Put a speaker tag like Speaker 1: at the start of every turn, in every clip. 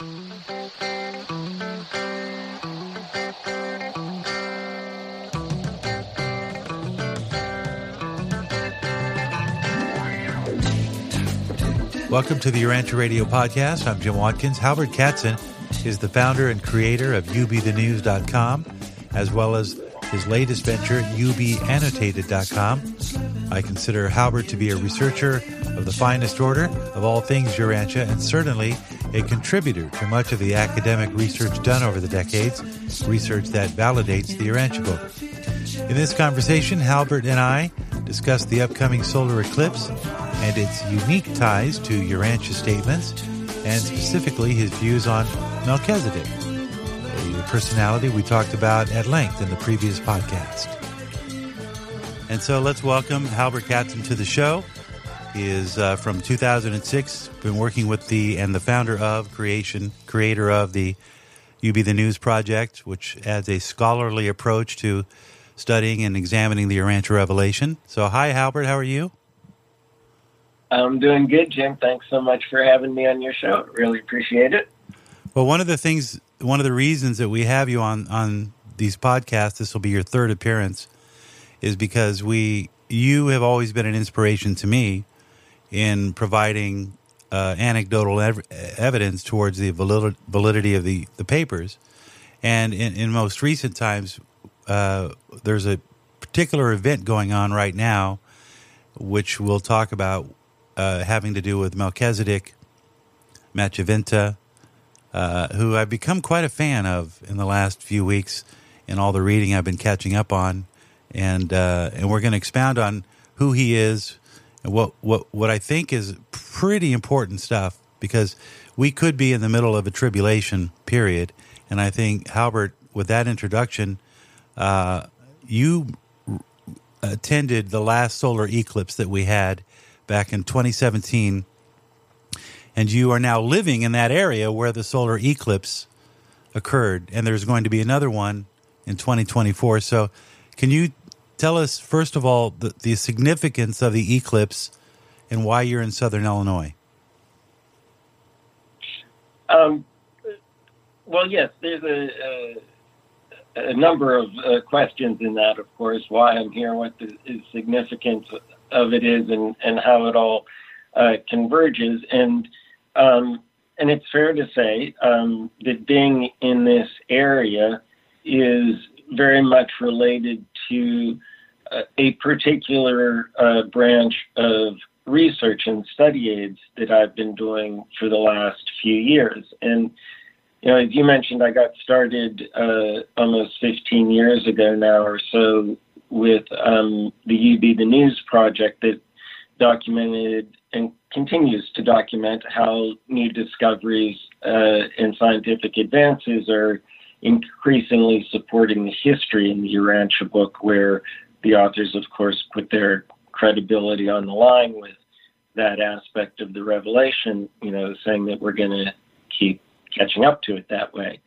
Speaker 1: Welcome to the Urantia Radio podcast. I'm Jim Watkins. Halbert Katzen is the founder and creator of ubthenews.com, as well as his latest venture, ubannotated.com. I consider Halbert to be a researcher of the finest order of all things Urantia and certainly a contributor to much of the academic research done over the decades, research that validates the Urantia book. In this conversation, Halbert and I discuss the upcoming solar eclipse and its unique ties to Urantia statements, and specifically his views on Melchizedek, a personality we talked about at length in the previous podcast. And so let's welcome Halbert Katzen to the show. He is uh, from 2006, been working with the and the founder of creation, creator of the UB the News project, which adds a scholarly approach to studying and examining the Urantia revelation. So, hi, Halbert, how are you?
Speaker 2: I'm doing good, Jim. Thanks so much for having me on your show. Really appreciate it.
Speaker 1: Well, one of the things, one of the reasons that we have you on on these podcasts, this will be your third appearance, is because we you have always been an inspiration to me in providing uh, anecdotal ev- evidence towards the validity of the, the papers. And in, in most recent times, uh, there's a particular event going on right now, which we'll talk about, uh, having to do with Melchizedek, Machiventa, uh, who I've become quite a fan of in the last few weeks in all the reading I've been catching up on, and uh, and we're going to expound on who he is and what what what I think is pretty important stuff because we could be in the middle of a tribulation period, and I think Halbert, with that introduction, uh, you attended the last solar eclipse that we had back in 2017, and you are now living in that area where the solar eclipse occurred, and there's going to be another one in 2024. So, can you tell us first of all the, the significance of the eclipse and why you're in Southern Illinois?
Speaker 2: Um, well, yes, there's a, a, a number of uh, questions in that, of course, why I'm here, what the significance of it is and, and how it all uh, converges. And um, and it's fair to say um, that being in this area is very much related to a particular uh, branch of research and study aids that I've been doing for the last few years. And you know, as you mentioned, I got started uh, almost 15 years ago now or so with um, the UB the News project that documented and continues to document how new discoveries uh, and scientific advances are increasingly supporting the history in the Urantia book, where the authors, of course, put their credibility on the line with that aspect of the revelation, you know, saying that we're going to keep catching up to it that way.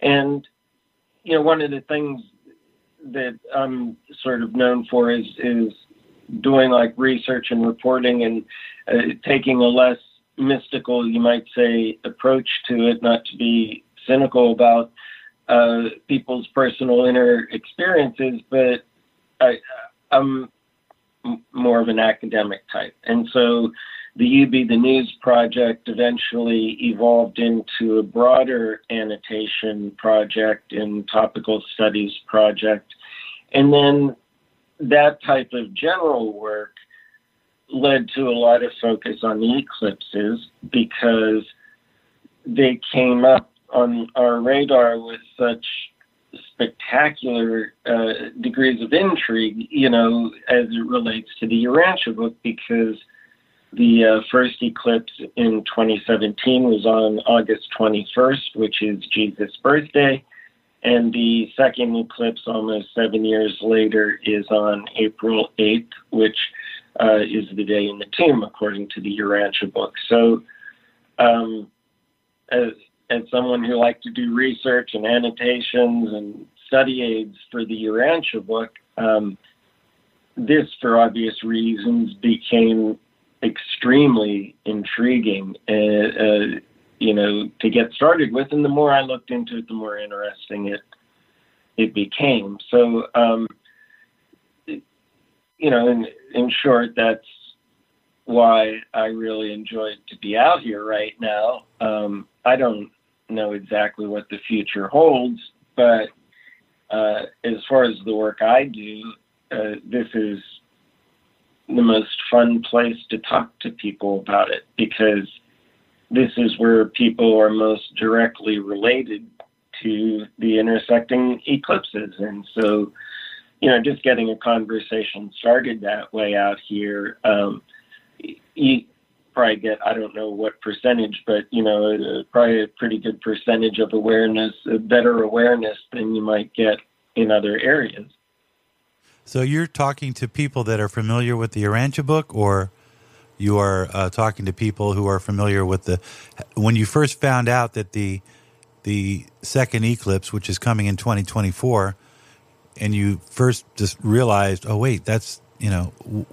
Speaker 2: And, you know, one of the things that I'm sort of known for is is doing like research and reporting and uh, taking a less mystical, you might say, approach to it, not to be cynical about uh, people's personal inner experiences, but I, I'm more of an academic type. And so the UB the News project eventually evolved into a broader annotation project and topical studies project. And then that type of general work led to a lot of focus on the eclipses because they came up on our radar with such spectacular uh, degrees of intrigue, you know, as it relates to the Urantia book, because the uh, first eclipse in 2017 was on August 21st, which is Jesus' birthday. And the second eclipse, almost seven years later, is on April 8th, which uh, is the day in the tomb, according to the Urantia book. So, um, as, as someone who liked to do research and annotations and study aids for the Urantia book, um, this, for obvious reasons, became extremely intriguing. Uh, uh, you know, to get started with. And the more I looked into it, the more interesting it it became. So, um, you know, in in short, that's why I really enjoy to be out here right now. Um, I don't know exactly what the future holds, but uh, as far as the work I do, uh, this is the most fun place to talk to people about it because this is where people are most directly related to the intersecting eclipses. And so, you know, just getting a conversation started that way out here, um, you probably get, I don't know what percentage, but, you know, uh, probably a pretty good percentage of awareness, a better awareness than you might get in other areas.
Speaker 1: So you're talking to people that are familiar with the Urantia book, or you are uh, talking to people who are familiar with the. When you first found out that the the second eclipse, which is coming in 2024, and you first just realized, oh wait, that's you know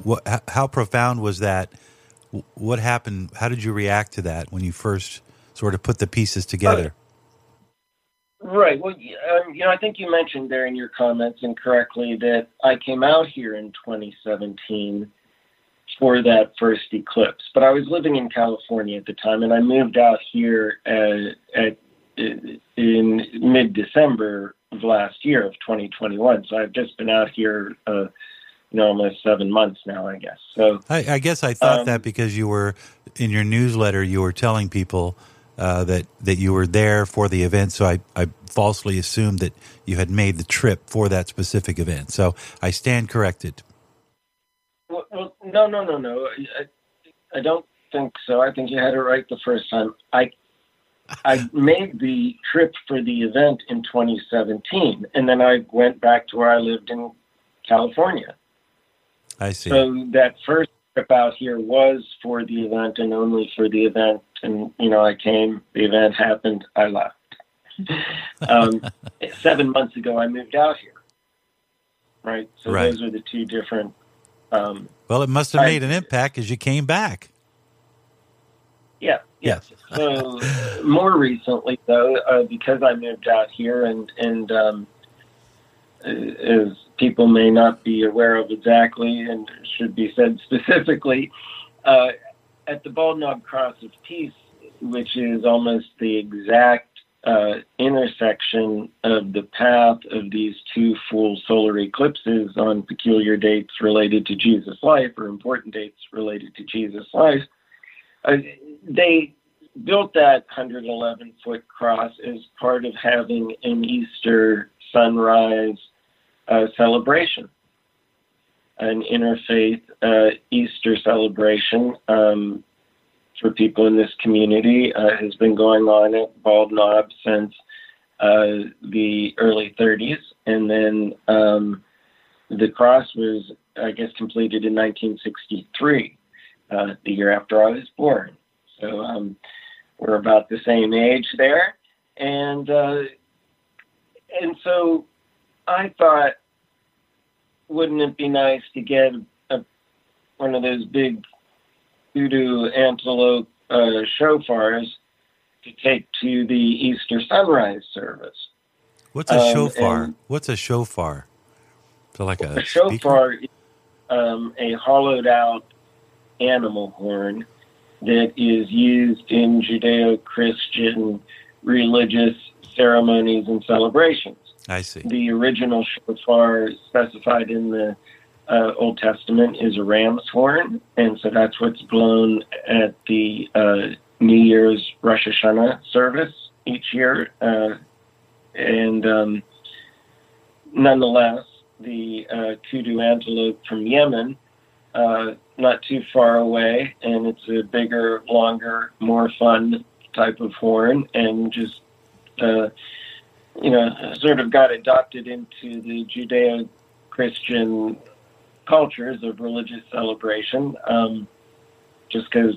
Speaker 1: what? How profound was that? What happened? How did you react to that when you first sort of put the pieces together?
Speaker 2: Right. Well, um, you know, I think you mentioned there in your comments incorrectly that I came out here in 2017 for that first eclipse, but I was living in California at the time, and I moved out here at, at in mid-December of last year of 2021. So I've just been out here, uh, you know, almost seven months now, I guess. So
Speaker 1: I, I guess I thought um, that because you were in your newsletter, you were telling people uh, that that you were there for the event. So I, I falsely assumed that you had made the trip for that specific event. So I stand corrected.
Speaker 2: Well, well no, no, no, no. I, I don't think so. I think you had it right the first time. I I made the trip for the event in 2017, and then I went back to where I lived in California.
Speaker 1: I see.
Speaker 2: So that first trip out here was for the event and only for the event. And, you know, I came, the event happened, I left. um, seven months ago, I moved out here. Right. So right. those are the two different. Um,
Speaker 1: well, it must have made I, an impact as you came back.
Speaker 2: Yeah. Yes. so more recently, though, uh, because I moved out here and, and, um, as people may not be aware of exactly and should be said specifically, uh, at the Bald Knob Cross of Peace, which is almost the exact uh, intersection of the path of these two full solar eclipses on peculiar dates related to Jesus' life or important dates related to Jesus' life, uh, they built that 111 foot cross as part of having an Easter sunrise uh, celebration, an interfaith uh, Easter celebration um, for people in this community uh, has been going on at Bald Knob since uh, the early 30s, and then um, the cross was, I guess, completed in 1963, uh, the year after I was born. So um, we're about the same age there, and and so I thought, wouldn't it be nice to get a, one of those big kudu antelope uh, shofars to take to the Easter sunrise service?
Speaker 1: What's a um, shofar? What's a shofar? So like a,
Speaker 2: a shofar, is, um, a hollowed out animal horn that is used in Judeo-Christian religious ceremonies and celebrations.
Speaker 1: I see.
Speaker 2: The original shofar specified in the uh, Old Testament is a ram's horn, and so that's what's blown at the uh, New Year's Rosh Hashanah service each year. Uh, and um, nonetheless, the uh, kudu antelope from Yemen, uh, not too far away, and it's a bigger, longer, more fun type of horn, and just uh, you know, sort of got adopted into the Judeo Christian cultures of religious celebration, um, just because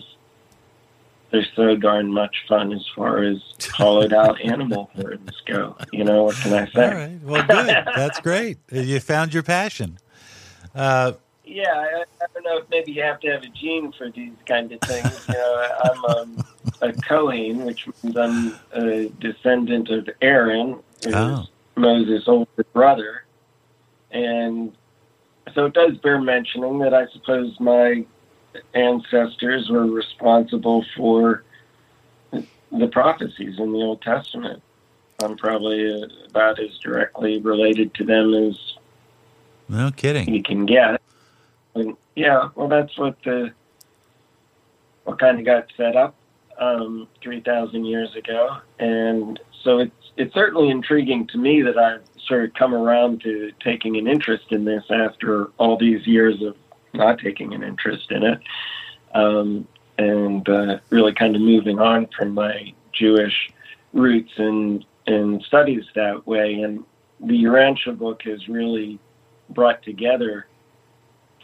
Speaker 2: they're so darn much fun as far as hollowed out animal horns go. You know, what can I say?
Speaker 1: All right. Well, good. That's great. You found your passion. Uh,
Speaker 2: yeah, I, I, don't know if maybe you have to have a gene for these kind of things. You know, I'm um, a Kohen, which means I'm a descendant of Aaron, oh. Moses' older brother, and so it does bear mentioning that I suppose my ancestors were responsible for the prophecies in the Old Testament. I'm probably about as directly related to them as
Speaker 1: no kidding
Speaker 2: you can get. And yeah, well, that's what the what kind of got set up um, three thousand years ago, and so it's it's certainly intriguing to me that I've sort of come around to taking an interest in this after all these years of not taking an interest in it, um, and uh, really kind of moving on from my Jewish roots and and studies that way. And the Urantia book has really brought together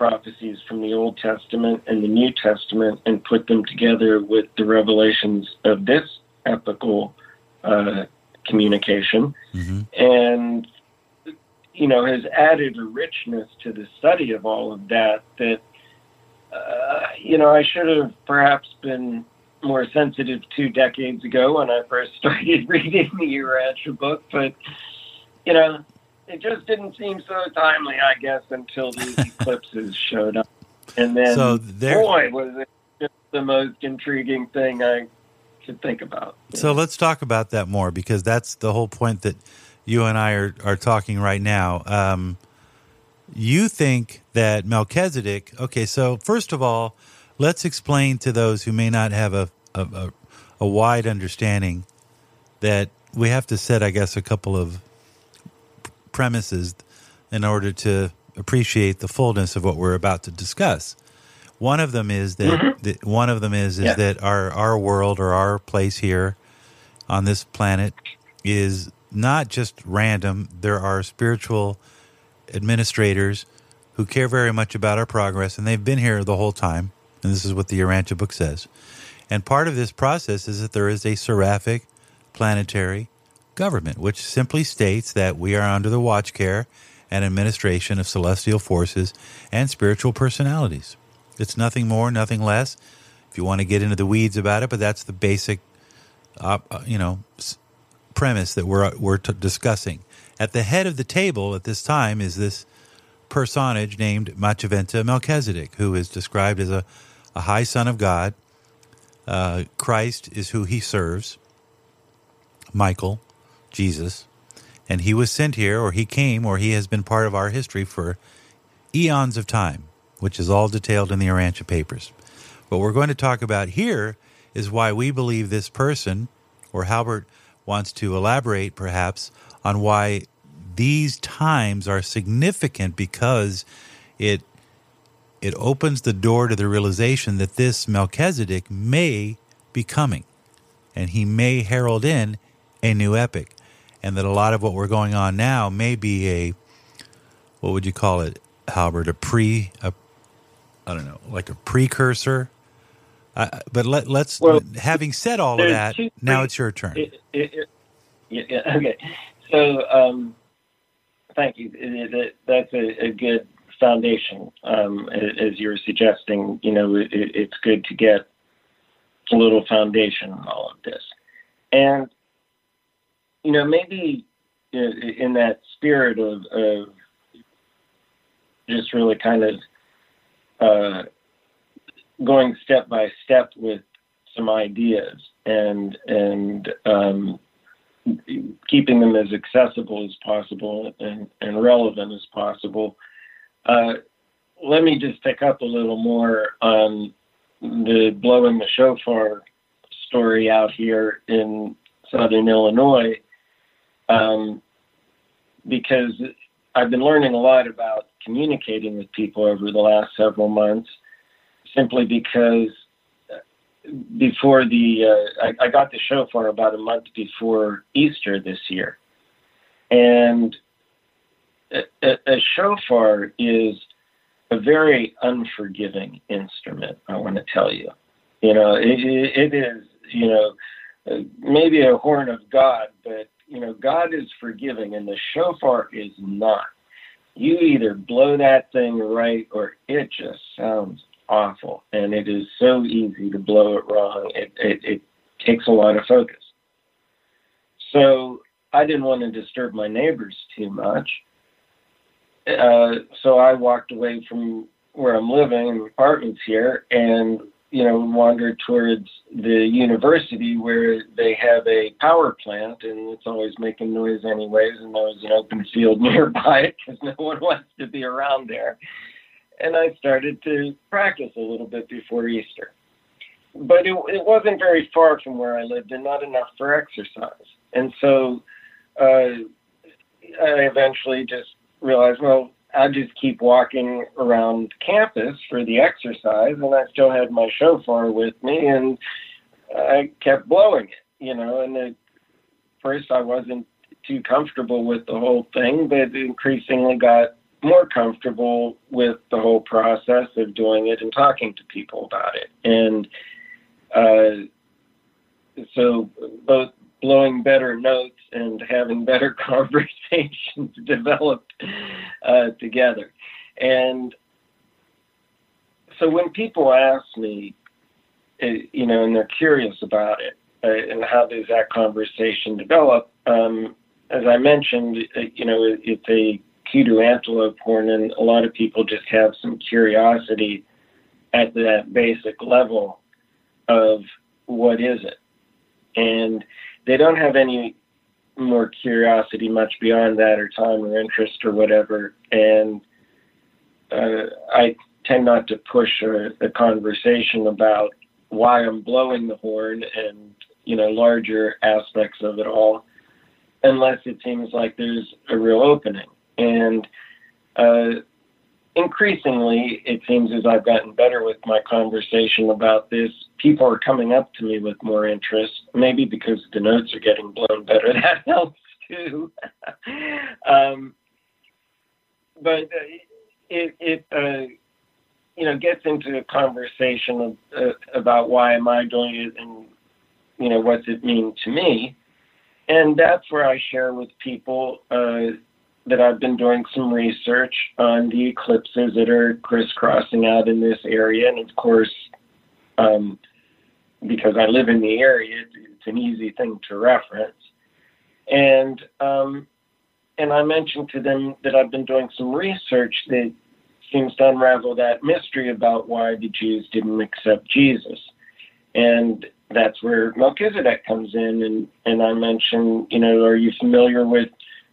Speaker 2: prophecies from the Old Testament and the New Testament and put them together with the revelations of this epical uh, communication. Mm-hmm. And, you know, has added a richness to the study of all of that that, uh, you know, I should have perhaps been more sensitive two decades ago when I first started reading the Urantia book, but, you know, it just didn't seem so timely, I guess, until these eclipses showed up. And then, so there, boy, was it just the most intriguing thing I could think about.
Speaker 1: So let's talk about that more because that's the whole point that you and I are, are talking right now. Um, you think that Melchizedek, okay, so first of all, let's explain to those who may not have a, a, a, a wide understanding that we have to set, I guess, a couple of premises in order to appreciate the fullness of what we're about to discuss. One of them is that, mm-hmm. that one of them is is yeah. that our our world or our place here on this planet is not just random. There are spiritual administrators who care very much about our progress, and they've been here the whole time. And this is what the Urantia book says. And part of this process is that there is a seraphic planetary government, which simply states that we are under the watch care and administration of celestial forces and spiritual personalities. It's nothing more, nothing less. If you want to get into the weeds about it, but that's the basic, uh, you know, premise that we're we're t- discussing. At the head of the table at this time is this personage named Machiventa Melchizedek, who is described as a, a high son of God. Uh, Christ is who he serves. Michael, Jesus, and he was sent here, or he came, or he has been part of our history for eons of time, which is all detailed in the Urantia papers. What we're going to talk about here is why we believe this person, or Halbert wants to elaborate perhaps on why these times are significant because it it opens the door to the realization that this Melchizedek may be coming and he may herald in a new epic and that a lot of what we're going on now may be a what would you call it, Halbert? A pre, a I don't know, like a precursor. Uh, but let, us well, having said all of that, two, now it's your turn. It, it,
Speaker 2: it, yeah, okay, so um, thank you. that's a, a, good foundation, um, as you're suggesting. You know, it's good to get a little foundation on all of this, and you know, maybe in that spirit of, of just really kind of uh, going step by step with some ideas and and um, keeping them as accessible as possible and, and relevant as possible. Uh, let me just pick up a little more on the blowing the shofar story out here in southern Illinois um, because I've been learning a lot about communicating with people over the last several months, simply because before the uh, I, I, got the shofar about a month before Easter this year, and a, a, a shofar is a very unforgiving instrument. I want to tell you, you know, it, it is you know maybe a horn of God, but God is forgiving and the shofar is not. you either blow that thing right or it just sounds awful. And it is so easy to blow it wrong. It, it, it takes a lot of focus. So I didn't want to disturb my neighbors too much. Uh, so I walked away from where I'm living in apartments here and you know, wandered towards the university where they have a power plant and it's always making noise anyways, and there was an open field nearby because no one wants to be around there. And I started to practice a little bit before Easter. But it, it wasn't very far from where I lived and not enough for exercise. And so uh, I eventually just realized, well, I just keep walking around campus for the exercise, and I still had my shofar with me, and I kept blowing it, you know. And at first, I wasn't too comfortable with the whole thing, but increasingly got more comfortable with the whole process of doing it and talking to people about it. And uh, so, both blowing better notes and having better conversations developed uh, together. And so when people ask me, uh, you know, and they're curious about it, uh, and how does that conversation develop? Um, as I mentioned, uh, you know, it's a kudu antelope horn, and a lot of people just have some curiosity at that basic level of what is it. And they don't have any more curiosity much beyond that or time or interest or whatever. And uh, I tend not to push a, a conversation about why I'm blowing the horn and you know larger aspects of it all, unless it seems like there's a real opening. And uh, increasingly, it seems as I've gotten better with my conversation about this, people are coming up to me with more interest, maybe because the notes are getting blown better. That helps too. um, but uh, it, it uh, you know, gets into a conversation of, uh, about why am I doing it and, you know, what's it mean to me. And that's where I share with people uh, that I've been doing some research on the eclipses that are crisscrossing out in this area. And of course, um, because I live in the area, it's an easy thing to reference. And um, and I mentioned to them that I've been doing some research that seems to unravel that mystery about why the Jews didn't accept Jesus. And that's where Melchizedek comes in. And, and I mentioned, you know, are you familiar with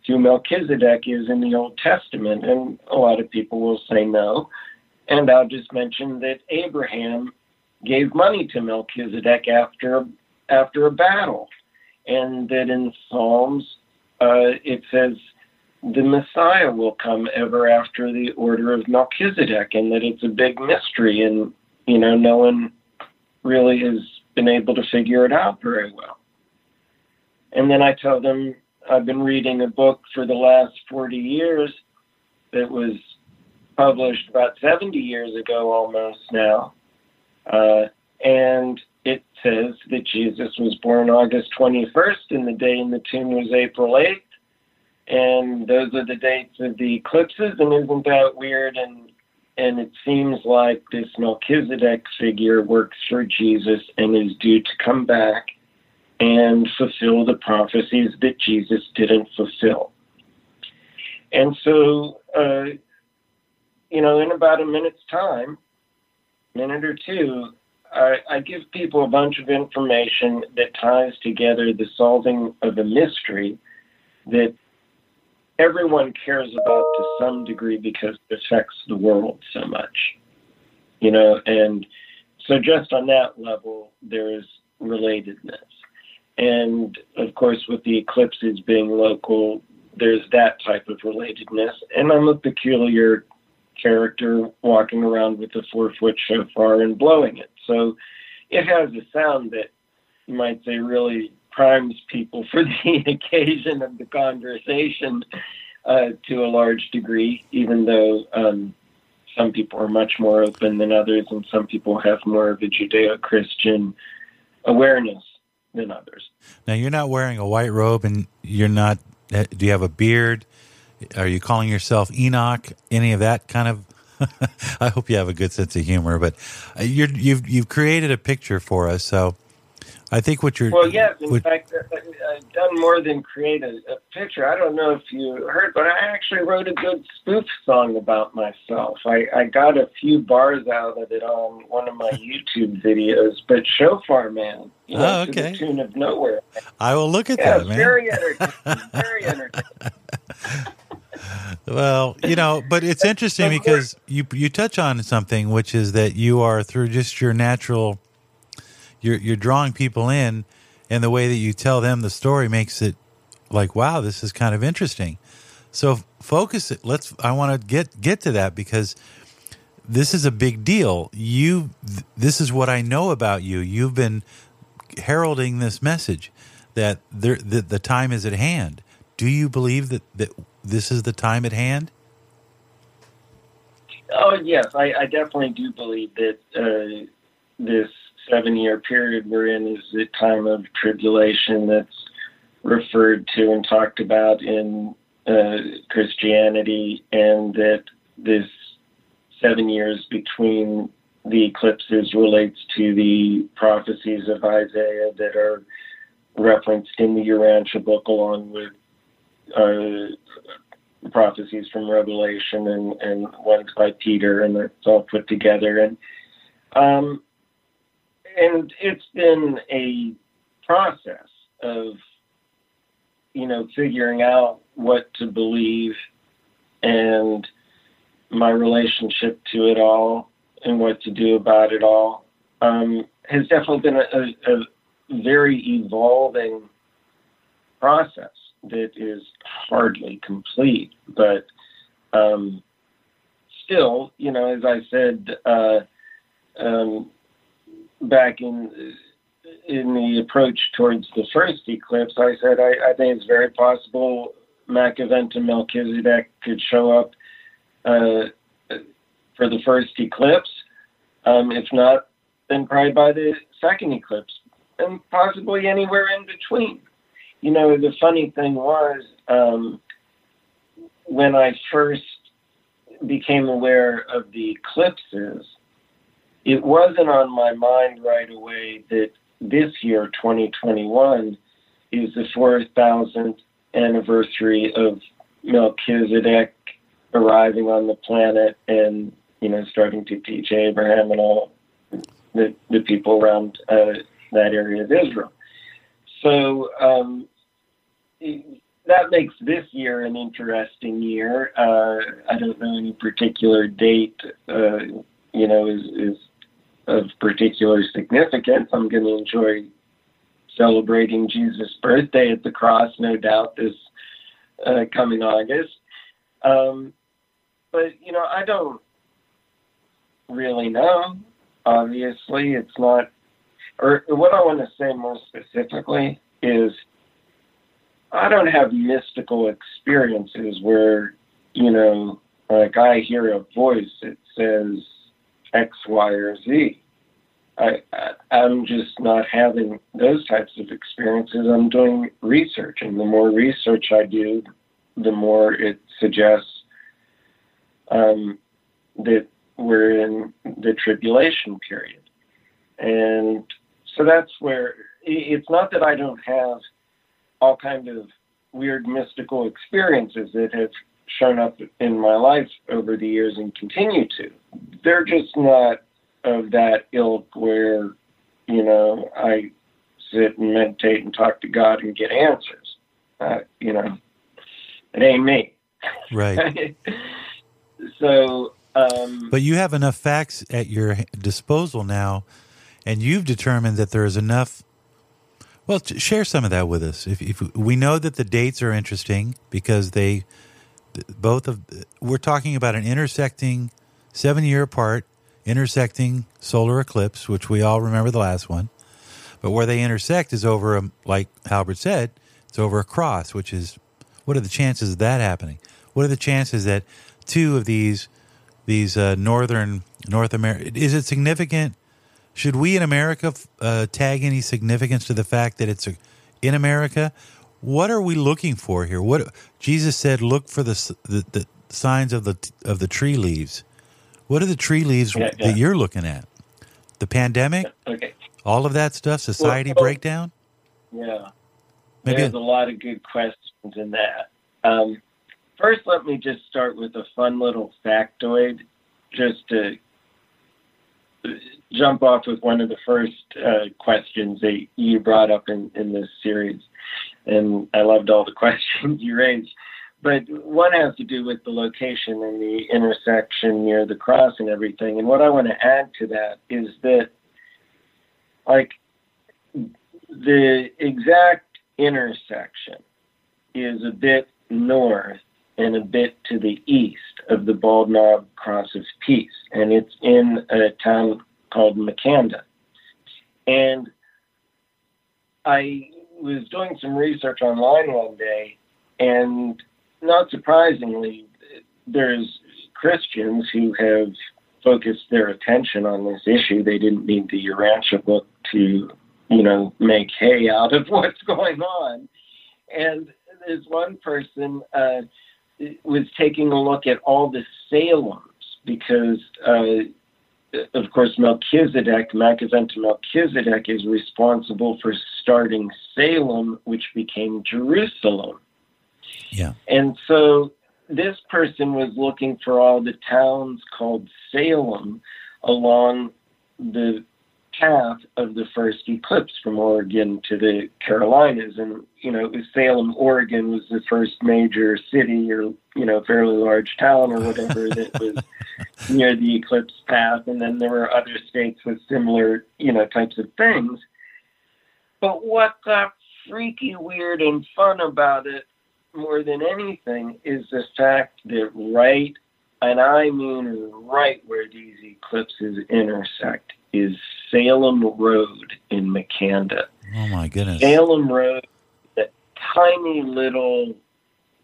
Speaker 2: who Melchizedek is in the Old Testament? And a lot of people will say no. And I'll just mention that Abraham gave money to Melchizedek after after a battle, and that in Psalms uh, it says the Messiah will come ever after the order of Melchizedek, and that it's a big mystery, and you know no one really has been able to figure it out very well. And then I tell them I've been reading a book for the last 40 years that was published about 70 years ago almost now. Uh, and it says that Jesus was born August 21st and the day in the tomb was April 8th. And those are the dates of the eclipses. And isn't that weird? And and it seems like this Melchizedek figure works for Jesus and is due to come back and fulfill the prophecies that Jesus didn't fulfill. And so, uh, you know, in about a minute's time, minute or two, I, I give people a bunch of information that ties together the solving of a mystery that everyone cares about to some degree because it affects the world so much. You know, and so just on that level, there's relatedness. And of course, with the eclipses being local, there's that type of relatedness. And I'm a peculiar character walking around with a four foot shofar and blowing it. So it has a sound that you might say really primes people for the occasion of the conversation uh, to a large degree, even though um, some people are much more open than others, and some people have more of a Judeo Christian awareness than others.
Speaker 1: Now, you're not wearing a white robe and you're not, uh, do you have a beard? Are you calling yourself Enoch? Any of that kind of? I hope you have a good sense of humor, but uh, you're, you've you've created a picture for us. So I think what you're
Speaker 2: Well, yes. In
Speaker 1: what-
Speaker 2: fact, I- I've done more than create a, a picture. I don't know if you heard, but I actually wrote a good spoof song about myself. I, I got a few bars out of it on one of my YouTube videos. But Shofar Man, you know,
Speaker 1: Oh,
Speaker 2: to the tune of Nowhere.
Speaker 1: I will look at
Speaker 2: Yeah,
Speaker 1: that, man.
Speaker 2: very entertaining. very entertaining.
Speaker 1: Well, you know, but it's interesting because you you touch on something, which is that you are through just your natural, you're you're drawing people in, and the way that you tell them the story makes it like, wow, this is kind of interesting. So focus it. Let's. I want to get get to that because this is a big deal. You, th- this is what I know about you. You've been heralding this message that there that the time is at hand. Do you believe that that this is the time at hand?
Speaker 2: Oh yes, I, I definitely do believe that uh, this seven-year period we're in is the time of tribulation that's referred to and talked about in uh, Christianity, and that this seven years between the eclipses relates to the prophecies of Isaiah that are referenced in the Urantia book, along with uh, prophecies from Revelation and, and ones by Peter, and it's all put together. And um, and it's been a process of you know figuring out what to believe and my relationship to it all and what to do about it all um, has definitely been a, a, very evolving process that is hardly complete, but um, still, you know, as I said uh, um, back in in the approach towards the first eclipse, I said I, I think it's very possible Machiventa Melchizedek could show up uh, for the first eclipse. Um, if not, then probably by the second eclipse, and possibly anywhere in between you know, the funny thing was um, when I first became aware of the eclipses, it wasn't on my mind right away that this year, 2021, is the 4,000th anniversary of Melchizedek arriving on the planet and, you know, starting to teach Abraham and all the, the people around uh, that area of Israel. So um, that makes this year an interesting year. Uh, I don't know any particular date, uh, you know, is, is of particular significance. I'm going to enjoy celebrating Jesus' birthday at the cross, no doubt, this uh, coming August. Um, but, you know, I don't really know. Obviously, it's not or what I want to say more specifically is I don't have mystical experiences where, you know, like I hear a voice that says X, Y, or Z. I, I I'm just not having those types of experiences. I'm doing research, and the more research I do, the more it suggests um, that we're in the tribulation period, and so that's where it's not that I don't have all kind of weird mystical experiences that have shown up in my life over the years and continue to. They're just not of that ilk where, you know, I sit and meditate and talk to God and get answers. Uh, you know, it ain't me.
Speaker 1: Right.
Speaker 2: so, um,
Speaker 1: But you have enough facts at your disposal now, and you've determined that there is enough. Well, share some of that with us. If, if we know that the dates are interesting because they both of we're talking about an intersecting seven year apart intersecting solar eclipse, which we all remember the last one. But where they intersect is over, a, like Halbert said, it's over a cross, which is what are the chances of that happening? What are the chances that two of these these uh, northern North America is it significant? Should we in America uh, tag any significance to the fact that it's in America, what are we looking for here? What Jesus said, look for the the, the signs of the of the tree leaves. What are the tree leaves
Speaker 2: Yeah, yeah.
Speaker 1: that you're looking at? The pandemic,
Speaker 2: Okay.
Speaker 1: all of that stuff, society
Speaker 2: Well,
Speaker 1: breakdown.
Speaker 2: Yeah.
Speaker 1: Maybe
Speaker 2: There's a lot of good questions in that. Um, first, let me just start with a fun little factoid, just to jump off with one of the first uh, questions that you brought up in, in this series. And I loved all the questions you raised. But one has to do with the location and the intersection near the cross and everything. And what I want to add to that is that, like, the exact intersection is a bit north and a bit to the east of the Bald Knob Cross of Peace, and it's in a town called Makanda. And I was doing some research online one day, and not surprisingly, there's Christians who have focused their attention on this issue. They didn't need the Urantia book to you know, make hay out of what's going on. And there's one person uh, was taking a look at all the Salems because, uh, of course, Melchizedek, Machiventa Melchizedek, is responsible for starting Salem, which became Jerusalem.
Speaker 1: Yeah.
Speaker 2: And so this person was looking for all the towns called Salem along the path of the first eclipse from Oregon to the Carolinas. And, you know, it was Salem, Oregon was the first major city or, you know, fairly large town or whatever that was near the eclipse path. And then there were other states with similar, you know, types of things. But what got freaky, weird, and fun about it more than anything is the fact that right, and I mean right where these eclipses intersect, is Salem Road in Makanda.
Speaker 1: Oh my goodness.
Speaker 2: Salem Road, that tiny little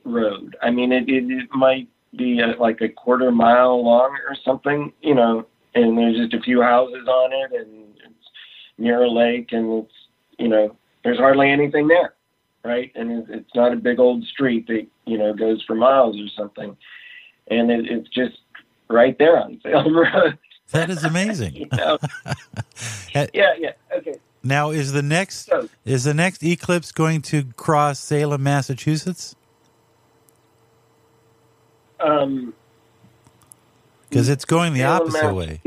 Speaker 2: road. I mean, it, it, it might be uh like a quarter mile long or something, you know, and there's just a few houses on it, and it's near a lake, and it's, you know, there's hardly anything there, right? And it, it's not a big old street that, you know, goes for miles or something. And it, it's just right there on Salem Road.
Speaker 1: That is amazing.
Speaker 2: you know? Yeah, yeah. Okay.
Speaker 1: Now, is the next
Speaker 2: So,
Speaker 1: is the next eclipse going to cross Salem, Massachusetts?
Speaker 2: um,
Speaker 1: Because it's going the
Speaker 2: Salem,
Speaker 1: opposite way,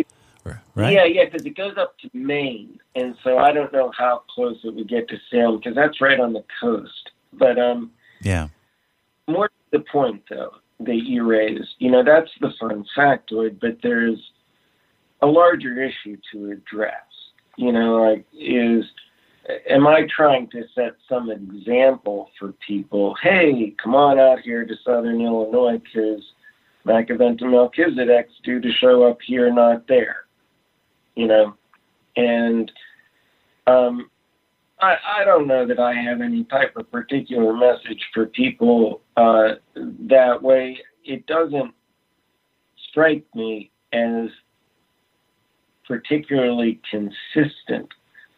Speaker 1: right?
Speaker 2: Yeah, yeah, because it goes up to Maine, and so I don't know how close it would get to Salem because that's right on the coast. But um,
Speaker 1: Yeah.
Speaker 2: more to the point, though, that you raised, you know, that's the fun factoid, but there's a larger issue to address. You know, like, is am I trying to set some example for people? Hey, come on out here to Southern Illinois because Machiventa Melchizedek's due to show up here, not there. You know, and um, I, I don't know that I have any type of particular message for people uh, that way. It doesn't strike me as particularly consistent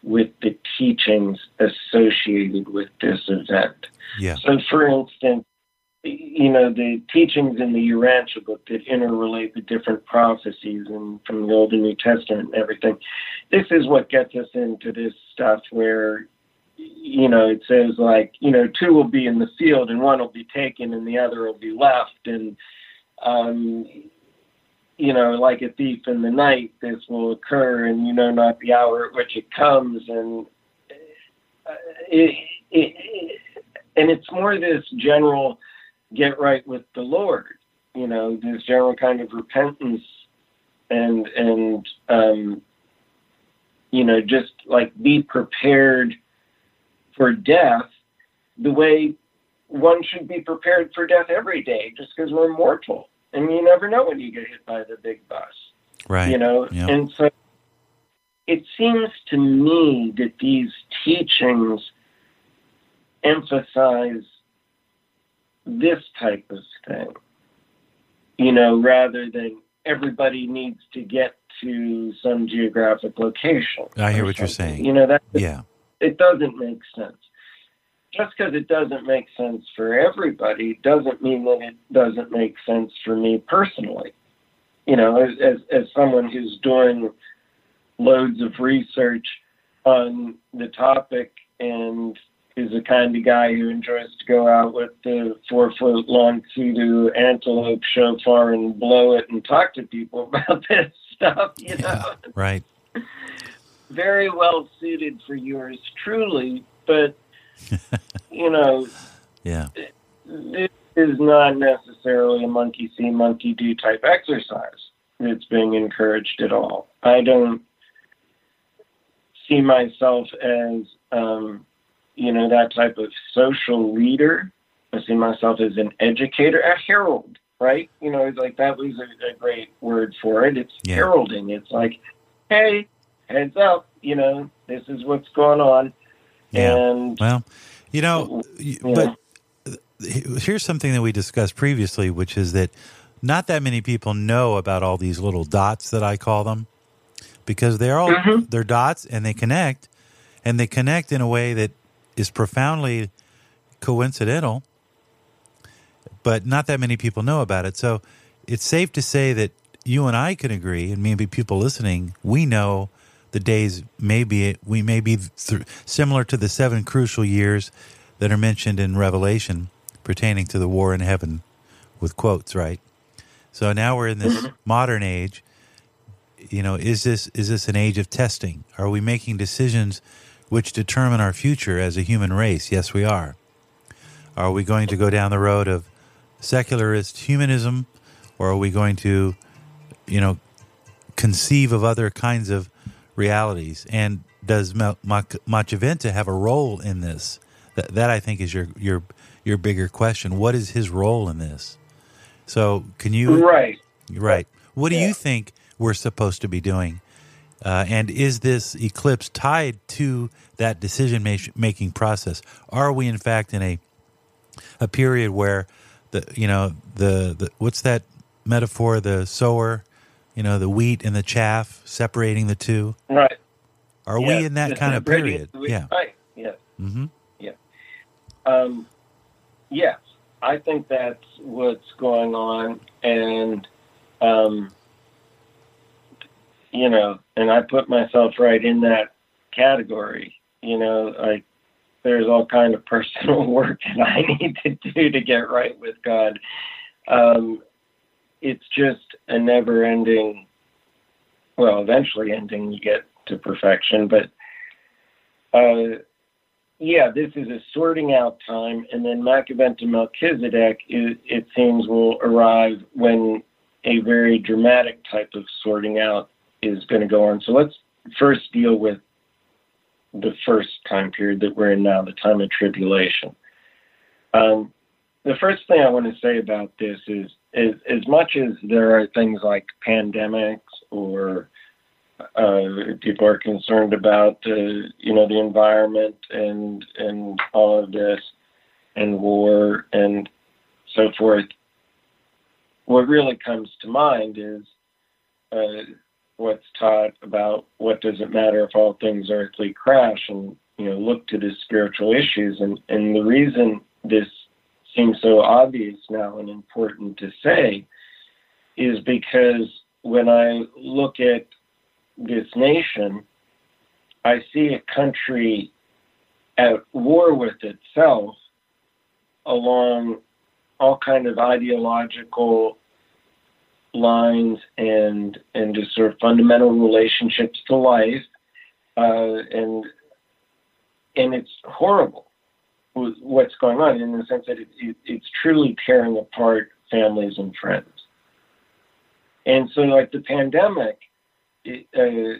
Speaker 2: with the teachings associated with this event.
Speaker 1: Yeah.
Speaker 2: So, for instance, you know, the teachings in the Urantia book that interrelate the different prophecies and from the Old and New Testament and everything. This is what gets us into this stuff where, you know, it says like, you know, two will be in the field and one will be taken and the other will be left. And, um, you know, like a thief in the night, this will occur and you know not the hour at which it comes. And uh, it, it, it and it's more this general get right with the Lord, you know, this general kind of repentance and and um, you know just like be prepared for death the way one should be prepared for death every day, just because we're mortal and you never know when you get hit by the big bus
Speaker 1: Right.
Speaker 2: you know
Speaker 1: Yeah.
Speaker 2: and so it seems to me that these teachings emphasize this type of thing you know rather than everybody needs to get to some geographic location
Speaker 1: I hear what you're saying.
Speaker 2: you know that
Speaker 1: yeah.
Speaker 2: it doesn't make sense just because it doesn't make sense for everybody doesn't mean that it doesn't make sense for me personally. You know, as as, as someone who's doing loads of research on the topic and is the kind of guy who enjoys to go out with the four foot long kudu antelope shofar and blow it and talk to people about this stuff, you know.
Speaker 1: Right.
Speaker 2: Very well suited for yours truly, but you know,
Speaker 1: Yeah.
Speaker 2: this is not necessarily a monkey see, monkey do type exercise that's being encouraged at all. I don't see myself as, um, you know, that type of social leader. I see myself as an educator, a herald, right? You know, like that was a, a great word for it. It's
Speaker 1: Yeah.
Speaker 2: heralding. It's like, hey, heads up, you know, this is what's going on.
Speaker 1: Yeah.
Speaker 2: And
Speaker 1: Well, you know,
Speaker 2: Yeah.
Speaker 1: but here's something that we discussed previously, which is that not that many people know about all these little dots that I call them, because they're all
Speaker 2: Mhm.
Speaker 1: they're dots and they connect, and they connect in a way that is profoundly coincidental, but not that many people know about it. So it's safe to say that you and I can agree, and maybe people listening, we know the days may be we may be th- similar to the seven crucial years that are mentioned in Revelation pertaining to the war in heaven with quotes, right? So now we're in this modern age. You know, is this is this an age of testing? Are we making decisions which determine our future as a human race? Yes, we are. Are we going to go down the road of secularist humanism, or are we going to, you know, conceive of other kinds of realities? And does Ma- Ma- Machiventa have a role in this? That, that I think is your your your bigger question. What is his role in this? So, can you
Speaker 2: right.
Speaker 1: right? What do
Speaker 2: Yeah.
Speaker 1: you think we're supposed to be doing? Uh, and is this eclipse tied to that decision making process? Are we in fact in a a period where the you know the, the what's that metaphor? The sower, you know, the wheat and the chaff, separating the two.
Speaker 2: Right.
Speaker 1: Are
Speaker 2: Yeah,
Speaker 1: we in that
Speaker 2: the
Speaker 1: kind of period? Yeah.
Speaker 2: Right. Yeah.
Speaker 1: hmm Yeah.
Speaker 2: Um, yes, I think that's what's going on, and um, you know, and I put myself right in that category. You know, like there's all kind of personal work that I need to do to get right with God. Um, it's just a never-ending. Well, eventually ending, you get to perfection, but uh, yeah, this is a sorting out time, and then Machiventa Melchizedek, it, it seems, will arrive when a very dramatic type of sorting out is going to go on. So let's first deal with the first time period that we're in now, the time of tribulation. Um, the first thing I want to say about this is, is as much as there are things like pandemics or uh, people are concerned about uh, you know the environment and and all of this and war and so forth. What really comes to mind is uh, what's taught about what does it matter if all things earthly crash and you know look to the spiritual issues and and the reason this seems so obvious now and important to say is because when I look at this nation, I see a country at war with itself along all kind of ideological lines and and just sort of fundamental relationships to life, uh, and and it's horrible what's going on in the sense that it, it, it's truly tearing apart families and friends. And so, like the pandemic, it, uh,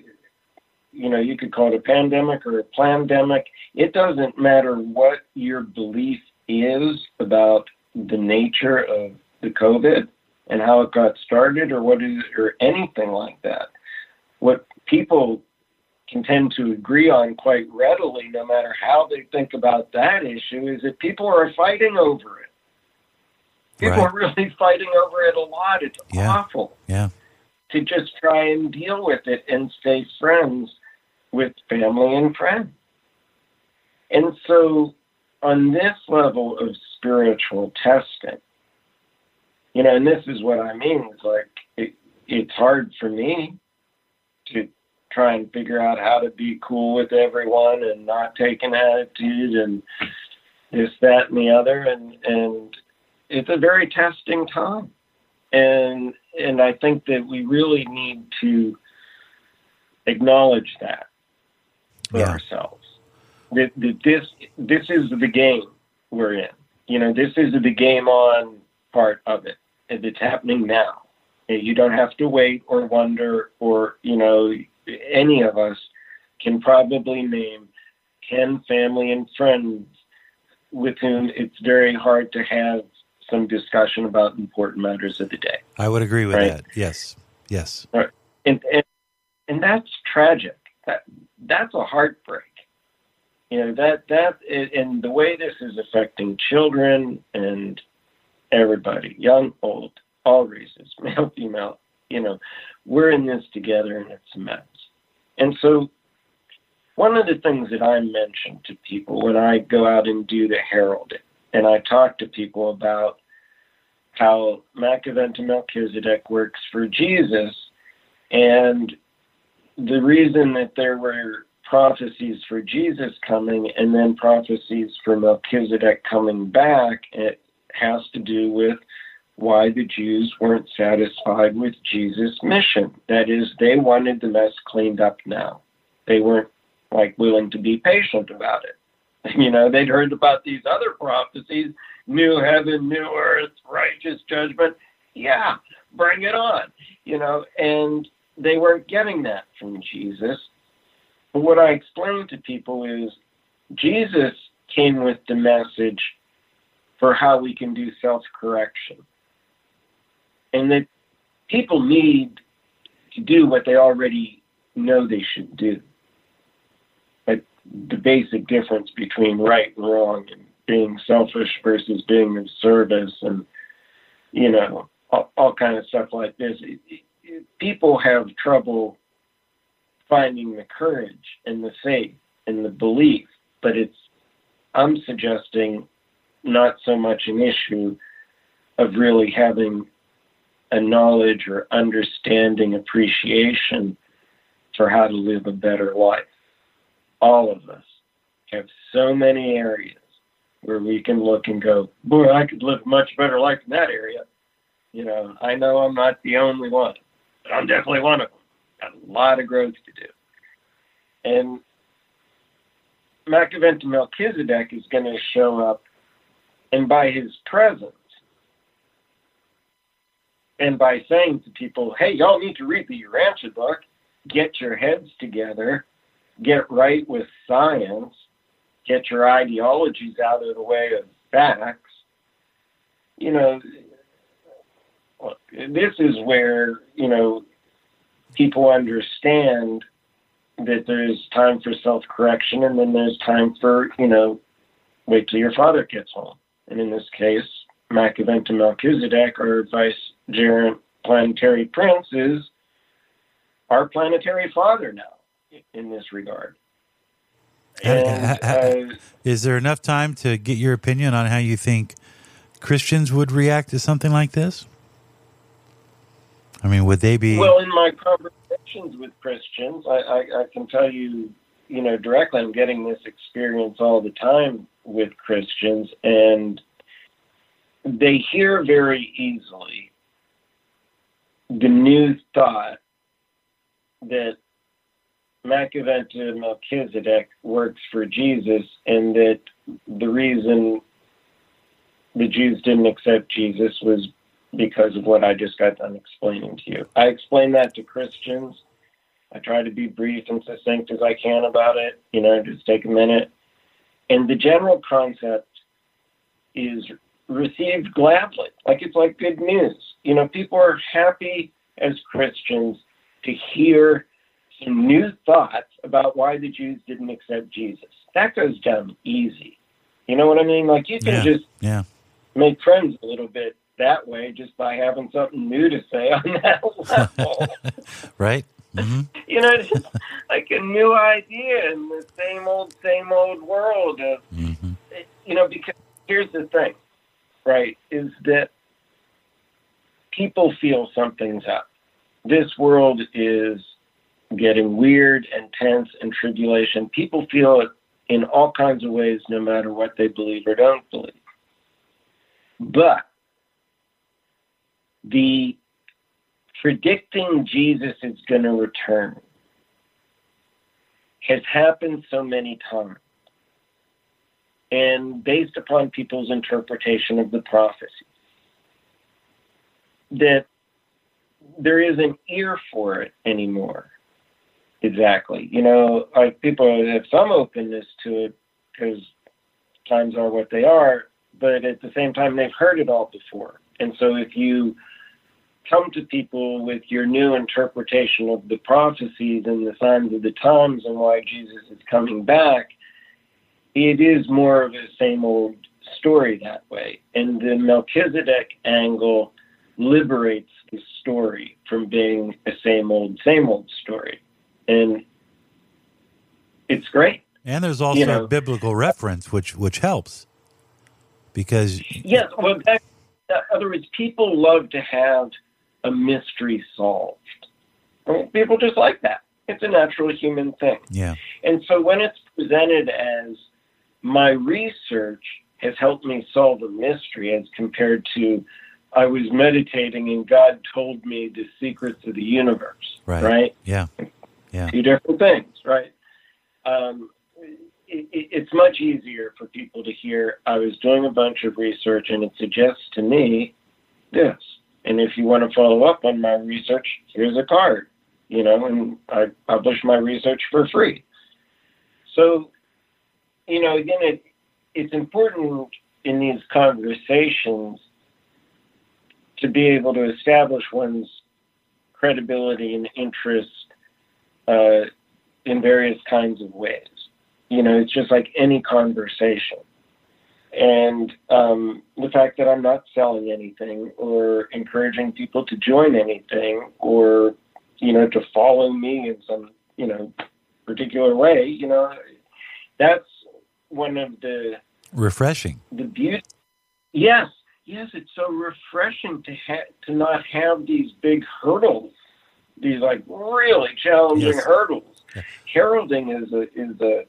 Speaker 2: you know, you could call it a pandemic or a pandemic. It doesn't matter what your belief is about the nature of the COVID and how it got started or what is or anything like that. What people can tend to agree on quite readily, no matter how they think about that issue, is that people are fighting over it. People
Speaker 1: Right.
Speaker 2: are really fighting over it a lot. It's
Speaker 1: Yeah.
Speaker 2: awful
Speaker 1: Yeah.
Speaker 2: to just try and deal with it and stay friends with family and friends. And so on this level of spiritual testing, you know, and this is what I mean. It's like it, it's hard for me to try and figure out how to be cool with everyone and not take an attitude and this, that, and the other, and and it's a very testing time, and and I think that we really need to acknowledge that for
Speaker 1: Yeah.
Speaker 2: ourselves. That, that this this is the game we're in. You know, this is the game on part of it. And it's happening now. And You don't have to wait or wonder or, you know, any of us can probably name 10 family and friends with whom it's very hard to have some discussion about important matters of the day.
Speaker 1: I would agree with
Speaker 2: Right.
Speaker 1: that. Yes. Yes.
Speaker 2: and and, and that's tragic. That that's a heartbreak. You know that that and the way this is affecting children and everybody, young, old, all races, male, female. You know, we're in this together, and it's a mess. And so, one of the things that I mention to people when I go out and do the heralding, and I talk to people about how Machiventa Melchizedek works for Jesus, and the reason that there were prophecies for Jesus coming and then prophecies for Melchizedek coming back, it has to do with why the Jews weren't satisfied with Jesus' mission. That is, they wanted the mess cleaned up now. They weren't like willing to be patient about it. You know, they'd heard about these other prophecies, new heaven, new earth, righteous judgment. Yeah, bring it on. You know, and they weren't getting that from Jesus. But what I explain to people is Jesus came with the message for how we can do self correction. And that people need to do what they already know they should do. But the basic difference between right and wrong and being selfish versus being of service and, you know, all, all kind of stuff like this. It, it, people have trouble finding the courage and the faith and the belief, but it's, I'm suggesting, not so much an issue of really having a knowledge or understanding, appreciation for how to live a better life. All of us have so many areas where we can look and go, boy, I could live a much better life in that area. You know, I know I'm not the only one, but I'm definitely one of them. Got a lot of growth to do. And Machiventa Melchizedek is going to show up, and by his presence, and by saying to people, hey, y'all need to read the Urantia book, get your heads together, get right with science, get your ideologies out of the way of facts. You know, this is where, you know, people understand that there's time for self correction and then there's time for, you know, wait till your father gets home. And in this case, Machiventa Melchizedek, our vicegerent planetary prince, is our planetary father now in this regard. And, uh,
Speaker 1: Is there enough time to get your opinion on how you think Christians would react to something like this? I mean, would they be?
Speaker 2: well, in my conversations with Christians, I, I, I can tell you, you know, directly, I'm getting this experience all the time with Christians, and they hear very easily the new thought that Machiventa Melchizedek works for Jesus, and that the reason the Jews didn't accept Jesus was because of what I just got done explaining to you. I explain that to Christians. I try to be brief and succinct as I can about it, you know, just take a minute. And the general concept is received gladly. Like it's like good news. You know, people are happy as Christians to hear some new thoughts about why the Jews didn't accept Jesus. That goes down easy. You know what I mean? Like you can
Speaker 1: Yeah.
Speaker 2: just
Speaker 1: yeah,
Speaker 2: make friends a little bit that way just by having something new to say on that level.
Speaker 1: right. hmm
Speaker 2: you know, just like a new idea in the same old, same old world of
Speaker 1: hmm
Speaker 2: you know, because here's the thing, right? Is that people feel something's up. This world is getting weird and tense and tribulation. People feel it in all kinds of ways, no matter what they believe or don't believe. But the predicting Jesus is going to return has happened so many times. And based upon people's interpretation of the prophecy, that there is an ear for it anymore. Exactly. You know, like people have some openness to it because times are what they are, but at the same time, they've heard it all before. And so if you come to people with your new interpretation of the prophecies and the signs of the times and why Jesus is coming back, it is more of a same old story that way. And the Melchizedek angle liberates the story from being a same old, same old story. And it's great.
Speaker 1: And there's also you know, a biblical reference, which which helps because
Speaker 2: yes, well, that, in other words, people love to have a mystery solved. People just like that. It's a natural human thing.
Speaker 1: Yeah.
Speaker 2: And so when it's presented as my research has helped me solve a mystery as compared to I was meditating and God told me the secrets of the universe.
Speaker 1: Right.
Speaker 2: Right.
Speaker 1: Yeah. Yeah.
Speaker 2: Two different things. Right. Um, it, it's much easier for people to hear. I was doing a bunch of research and it suggests to me this. And if you want to follow up on my research, here's a card. You know, and I publish my research for free. So, you know, again, it, it's important in these conversations to be able to establish one's credibility and interest uh, in various kinds of ways. You know, it's just like any conversation. And um, the fact that I'm not selling anything or encouraging people to join anything or, you know, to follow me in some, you know, particular way, you know, that's one of the
Speaker 1: refreshing.
Speaker 2: The beauty. Yes, yes, it's so refreshing to ha- to not have these big hurdles, these like really challenging yes. hurdles. Heralding is a is a,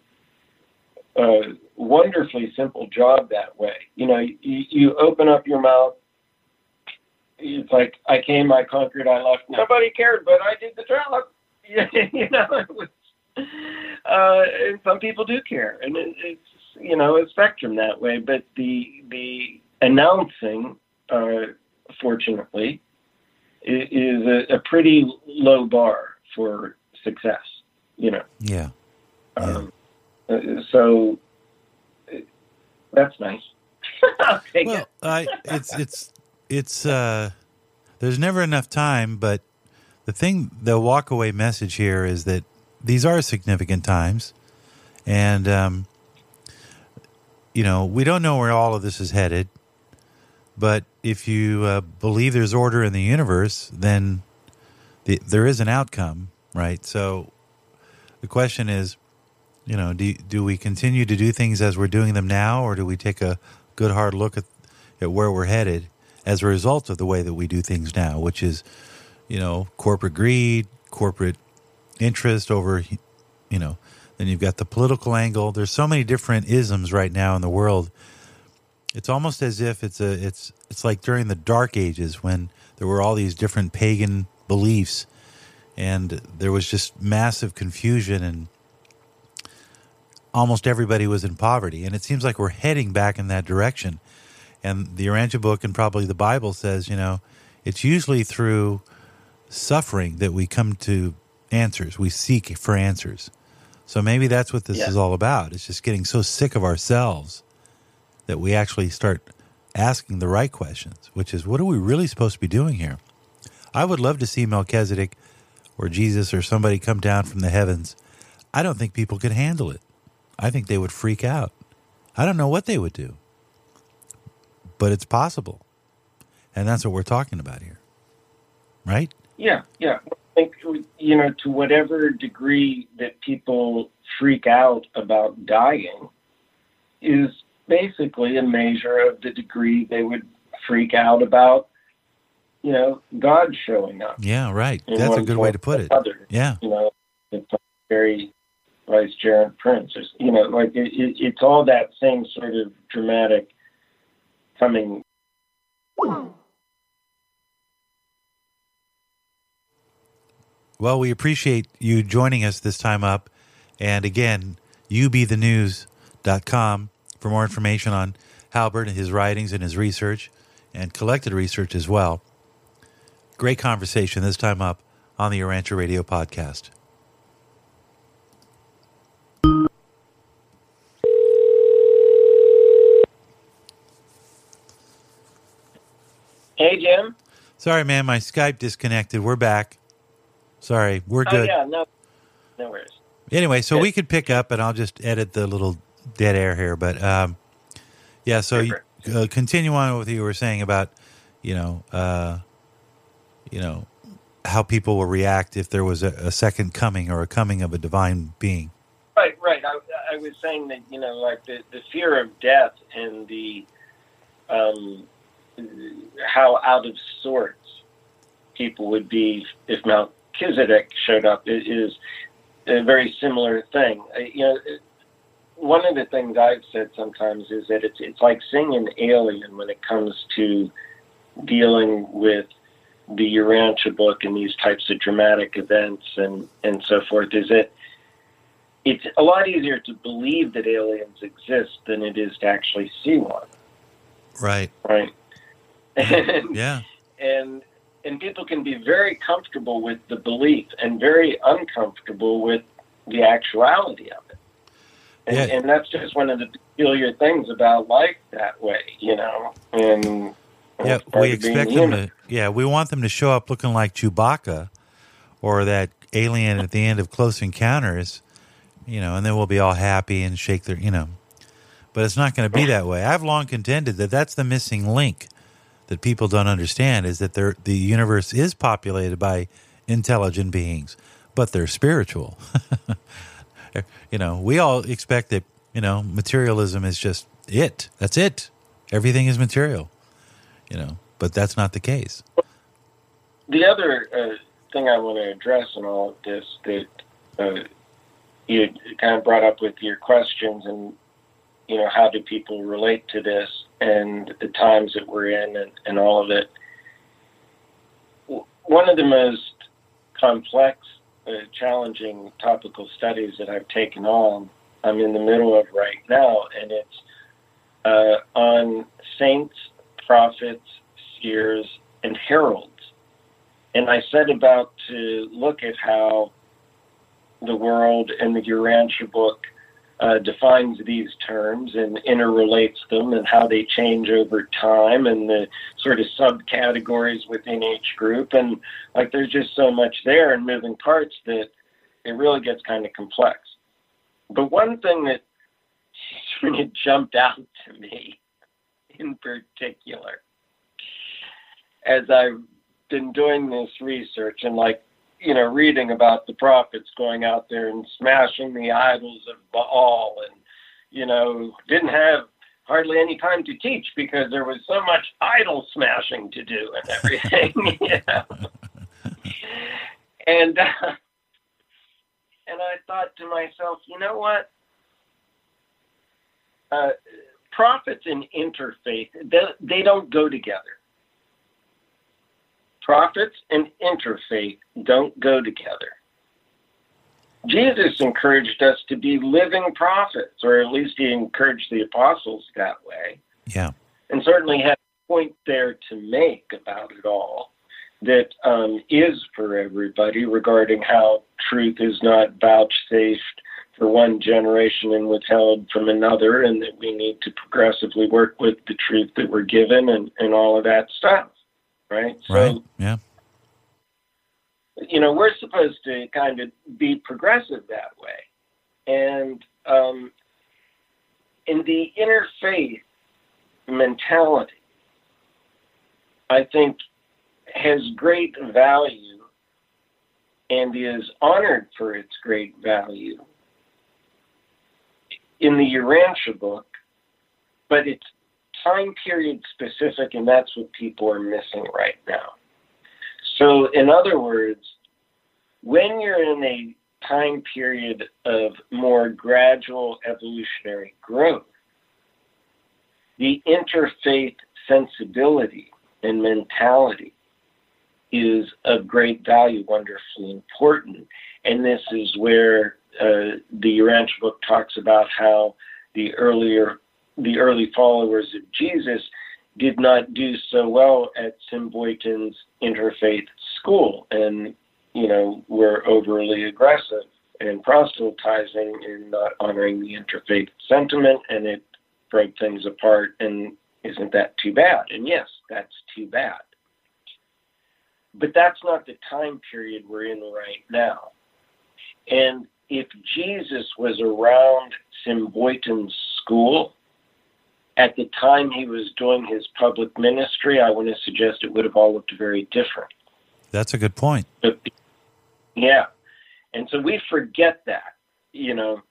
Speaker 2: a, wonderfully simple job that way. You know, you, you open up your mouth. It's like I came, I conquered, I left. Nobody cared, but I did the job. you know, it was, uh, and some people do care, and it, it's you know a spectrum that way. But the the announcing, uh, fortunately, is a, a, pretty low bar for success. You know.
Speaker 1: Yeah. Um,
Speaker 2: yeah. Uh, so that's nice. well.
Speaker 1: I, it's it's it's uh, there's never enough time, but the thing, the walkaway message here is that these are significant times, and um, you know we don't know where all of this is headed. But if you uh, believe there's order in the universe, then the, there is an outcome, right? So the question is, you know, do do we continue to do things as we're doing them now, or do we take a good hard look at at where we're headed as a result of the way that we do things now, which is, you know, corporate greed, corporate interest over, you know, then you've got the political angle. There's so many different isms right now in the world it's almost as if it's a it's it's like during the dark ages when there were all these different pagan beliefs and there was just massive confusion and almost everybody was in poverty and it seems like we're heading back in that direction and the Urantia book and probably the Bible says, you know, it's usually through suffering that we come to answers. We seek for answers. So maybe that's what this yeah. is all about. It's just getting so sick of ourselves that we actually start asking the right questions, which is what are we really supposed to be doing here? I would love to see Melchizedek or Jesus or somebody come down from the heavens. I don't think people could handle it. I think they would freak out. I don't know what they would do, but it's possible. And that's what we're talking about here. Right?
Speaker 2: Yeah, yeah. I think, you know, to whatever degree that people freak out about dying is basically a measure of the degree they would freak out about, you know, God showing up.
Speaker 1: Yeah, right. That's a good way to put it.
Speaker 2: Other.
Speaker 1: Yeah.
Speaker 2: You know, it's very vicegerent prince. Or, you know, like it, it, it's all that same sort of dramatic coming.
Speaker 1: Well, we appreciate you joining us this time up. And again, ubthenews.com for more information on Halbert and his writings and his research and collected research as well. Great conversation this time up on the Urantia Radio podcast.
Speaker 2: Hey, Jim.
Speaker 1: Sorry, man, my Skype disconnected. We're back. Sorry, we're
Speaker 2: Oh
Speaker 1: good.
Speaker 2: yeah, no, no worries.
Speaker 1: Anyway, so we could pick up, and I'll just edit the little dead air here. But um, yeah, so you, uh, continue on with what you were saying about, you know, uh, you know, how people will react if there was a, a second coming or a coming of a divine being.
Speaker 2: Right, right. I, I was saying that you know, like the, the fear of death and the um, how out of sorts people would be if Melchizedek showed up is a very similar thing. Uh, You know, it- one of the things I've said sometimes is that it's it's like seeing an alien when it comes to dealing with the Urantia book and these types of dramatic events and and so forth. Is that it's a lot easier to believe that aliens exist than it is to actually see one,
Speaker 1: Right.
Speaker 2: right? And,
Speaker 1: Yeah.
Speaker 2: and and people can be very comfortable with the belief and very uncomfortable with the actuality of it. And,
Speaker 1: Yeah.
Speaker 2: and that's just one of the peculiar things about life that way, you know. And
Speaker 1: Yeah, we expect them
Speaker 2: human.
Speaker 1: to. Yeah, we want them to show up looking like Chewbacca, or that alien at the end of Close Encounters, you know, and then we'll be all happy and shake their, you know. But it's not going to be that way. I've long contended that that's the missing link that people don't understand is that the universe is populated by intelligent beings, but they're spiritual. you know, we all expect that, you know, materialism is just it. That's it. Everything is material you know, but that's not the case.
Speaker 2: The other uh, thing I want to address in all of this that uh, you kind of brought up with your questions and you know how do people relate to this and the times that we're in and, and all of it. One of the most complex, challenging topical studies that I've taken on, I'm in the middle of right now, and it's uh, on saints, prophets, seers, and heralds. And I set about to look at how the world and the Urantia book uh, defines these terms and interrelates them and how they change over time and the sort of subcategories within each group. And like there's just so much there and moving parts that it really gets kind of complex. But one thing that sort of jumped out to me in particular as I've been doing this research and like you know reading about the prophets going out there and smashing the idols of Baal and you know didn't have hardly any time to teach because there was so much idol smashing to do and everything you know? and uh, and I thought to myself you know what uh, prophets and interfaith they, they don't go together prophets and interfaith don't go together. Jesus encouraged us to be living prophets, or at least he encouraged the apostles that way,
Speaker 1: Yeah.
Speaker 2: and certainly had a point there to make about it all that um, is for everybody regarding how truth is not vouchsafed for one generation and withheld from another, and that we need to progressively work with the truth that we're given and, and all of that stuff. Right?
Speaker 1: Right. Yeah.
Speaker 2: you know, we're supposed to kind of be progressive that way. And um, in the interfaith mentality, I think has great value and is honored for its great value. In the Urantia book, but it's time period specific, and that's what people are missing right now. So, in other words, when you're in a time period of more gradual evolutionary growth, the interfaith sensibility and mentality is of great value, wonderfully important. And this is where uh, the Urantia book talks about how the earlier the early followers of Jesus did not do so well at Cymboyton's interfaith school and you know were overly aggressive and proselytizing and not honoring the interfaith sentiment and it broke things apart and isn't that too bad? And yes, that's too bad. But that's not the time period we're in right now. And if Jesus was around Cymboyton's school at the time he was doing his public ministry, I want to suggest it would have all looked very different.
Speaker 1: That's a good point.
Speaker 2: But, yeah. And so we forget that, you know.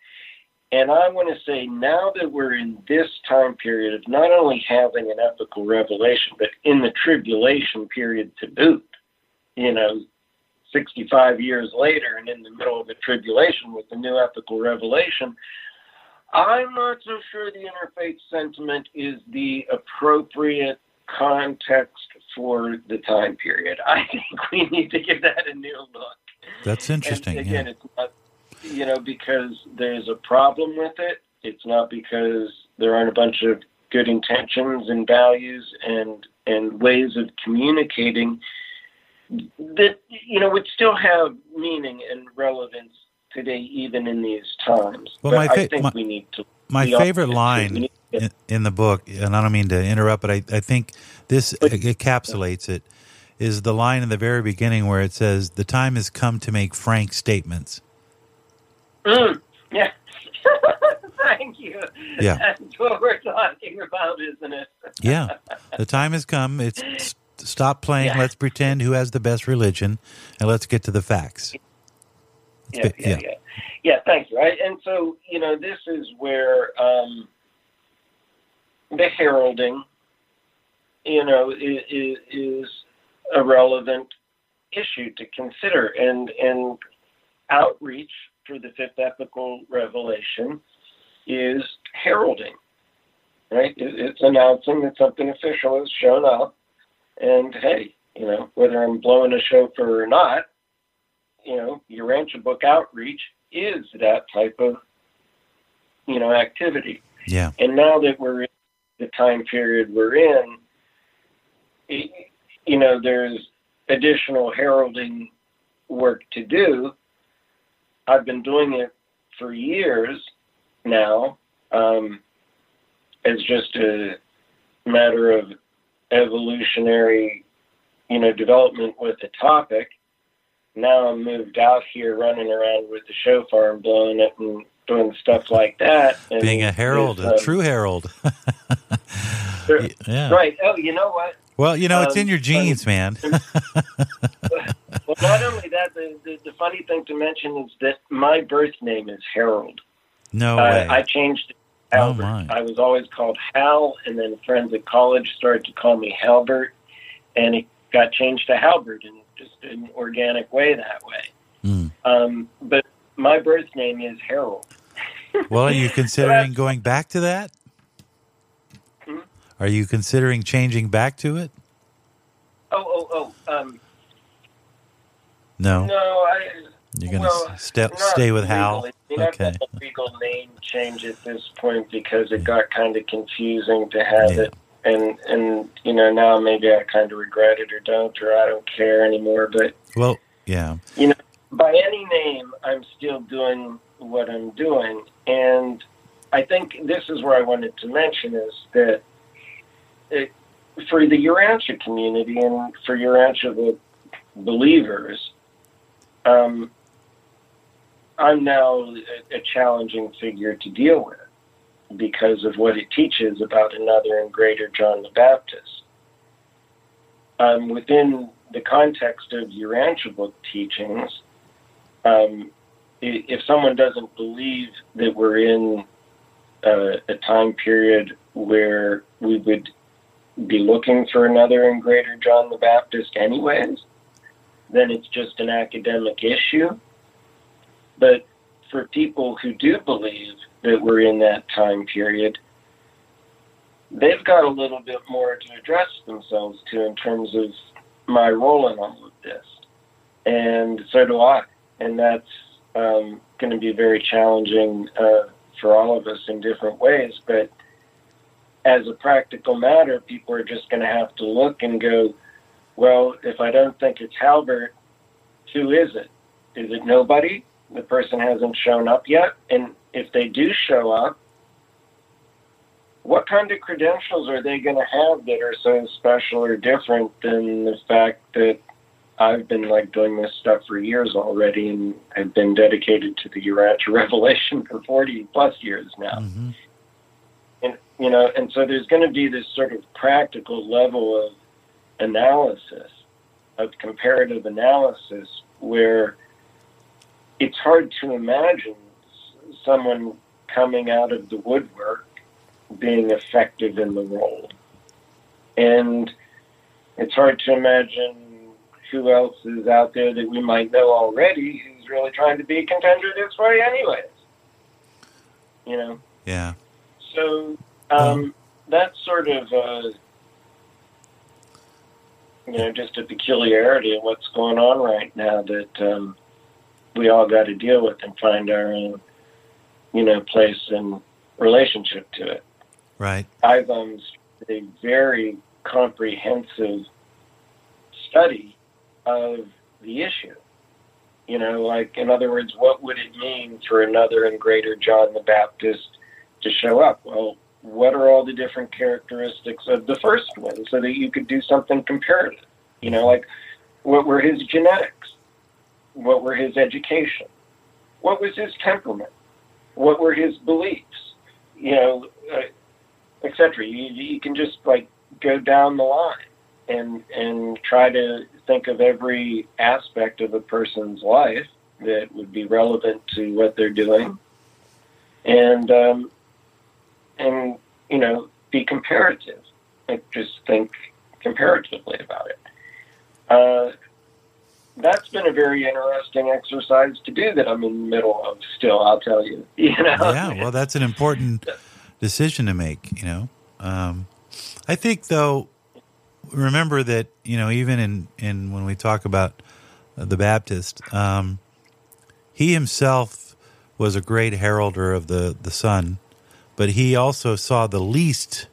Speaker 2: And I want to say now that we're in this time period of not only having an ethical revelation, but in the tribulation period to boot, you know, 65 years later and in the middle of a tribulation with the new ethical revelation, I'm not so sure the interfaith sentiment is the appropriate context for the time period. I think we need to give that a new look.
Speaker 1: That's interesting.
Speaker 2: And again,
Speaker 1: yeah.
Speaker 2: it's not, you know, because there's a problem with it. It's not because there aren't a bunch of good intentions and values and and ways of communicating that you know would still have meaning and relevance today, even in these times.
Speaker 1: Well,
Speaker 2: but
Speaker 1: my fa-
Speaker 2: I think
Speaker 1: my-
Speaker 2: we need to.
Speaker 1: My favorite line in, in the book, and I don't mean to interrupt, but I, I think this
Speaker 2: But-
Speaker 1: encapsulates it, is the line in the very beginning where it says, The time has come to make frank statements.
Speaker 2: Mm, yeah. Thank you.
Speaker 1: Yeah.
Speaker 2: That's what we're talking about, isn't it?
Speaker 1: Yeah. the time has come. It's stop playing.
Speaker 2: Yeah.
Speaker 1: Let's pretend who has the best religion, and let's get to the facts.
Speaker 2: Yeah, yeah,
Speaker 1: yeah.
Speaker 2: yeah. Thank you. Right, and so you know, this is where um, the heralding, you know, is, is, is a relevant issue to consider, and and outreach for the fifth ethical revelation is heralding. Right, it's announcing that something official has shown up, and hey, you know, whether I'm blowing a shofar or not, you know, your Urantia Book outreach is that type of, you know, activity.
Speaker 1: Yeah.
Speaker 2: And now that we're in the time period we're in, it, you know, there's additional heralding work to do. I've been doing it for years now um, as just a matter of evolutionary, you know, development with the topic now I'm moved out here running around with the shofar and blowing it and doing stuff like that. And
Speaker 1: Being a herald,
Speaker 2: there's,
Speaker 1: a true herald. Yeah.
Speaker 2: Right. Oh, you know what?
Speaker 1: Well, you know, it's in
Speaker 2: Um,
Speaker 1: your genes, man.
Speaker 2: Well, not only that, the, the, the funny thing to mention is that my birth name is Harold.
Speaker 1: No
Speaker 2: Uh,
Speaker 1: way.
Speaker 2: I changed it to
Speaker 1: Oh,
Speaker 2: Albert.
Speaker 1: my.
Speaker 2: I was always called Hal, and then friends at college started to call me Halbert, and it got changed to Halbert in just an organic way that way.
Speaker 1: Mm.
Speaker 2: Um, but my birth name is Harold.
Speaker 1: Well, are you considering going back to that?
Speaker 2: Hmm?
Speaker 1: Are you considering changing back to it?
Speaker 2: Oh, oh, oh. Um,
Speaker 1: No.
Speaker 2: no, I.
Speaker 1: You're going to
Speaker 2: well, not
Speaker 1: stay with Hal.
Speaker 2: legally.
Speaker 1: Okay.
Speaker 2: legal name change at this point because it got kind of confusing to have
Speaker 1: Yeah.
Speaker 2: it, and and you know now maybe I kind of regret it or don't or I don't care anymore. But
Speaker 1: Well, yeah.
Speaker 2: You know, by any name, I'm still doing what I'm doing. And I think this is where I wanted to mention is that it, for the Urantia community and for Urantia believers, um, I'm now a, a challenging figure to deal with because of what it teaches about another and greater John the Baptist. Um, within the context of Urantia book teachings, um, if someone doesn't believe that we're in uh, a time period where we would be looking for another and greater John the Baptist anyways, then it's just an academic issue. But for people who do believe that we're in that time period, they've got a little bit more to address themselves to in terms of my role in all of this. And so do I. And that's um, going to be very challenging uh, for all of us in different ways. But as a practical matter, people are just going to have to look and go, well, if I don't think it's Halbert, who is it? Is it nobody? The person hasn't shown up yet. And if they do show up, what kind of credentials are they going to have that are so special or different than the fact that I've been like doing this stuff for years already and I've been dedicated to the Urantia Revelation for 40 plus years now. Mm-hmm. And, you know, and so there's going to be this sort of practical level of analysis, of comparative analysis, where it's hard to imagine someone coming out of the woodwork being effective in the role. And it's hard to imagine who else is out there that we might know already who's really trying to be a contender this way, anyways. You know?
Speaker 1: Yeah.
Speaker 2: So um, that's sort of, uh, you know, just a peculiarity of what's going on right now that um, we all got to deal with and find our own, you know, place and relationship to it.
Speaker 1: Right.
Speaker 2: I've um, a very comprehensive study of the issue. You know, like, in other words, what would it mean for another and greater John the Baptist to show up? Well, what are all the different characteristics of the first one so that you could do something comparative? You know, like, what were his genetics? What were his education? What was his temperament? What were his beliefs? You know, uh, etc. You, you can just like go down the line and and try to think of every aspect of a person's life that would be relevant to what they're doing, and um, and you know be comparative. Like just think comparatively about it. Uh, that's been a very interesting exercise to do that I'm in the middle of still, I'll tell you. You know?
Speaker 1: Yeah, well that's an important decision to make. You know, um, I think though, remember that you know even in in when we talk about the Baptist, um, he himself was a great heralder of the the Son, but he also saw the least.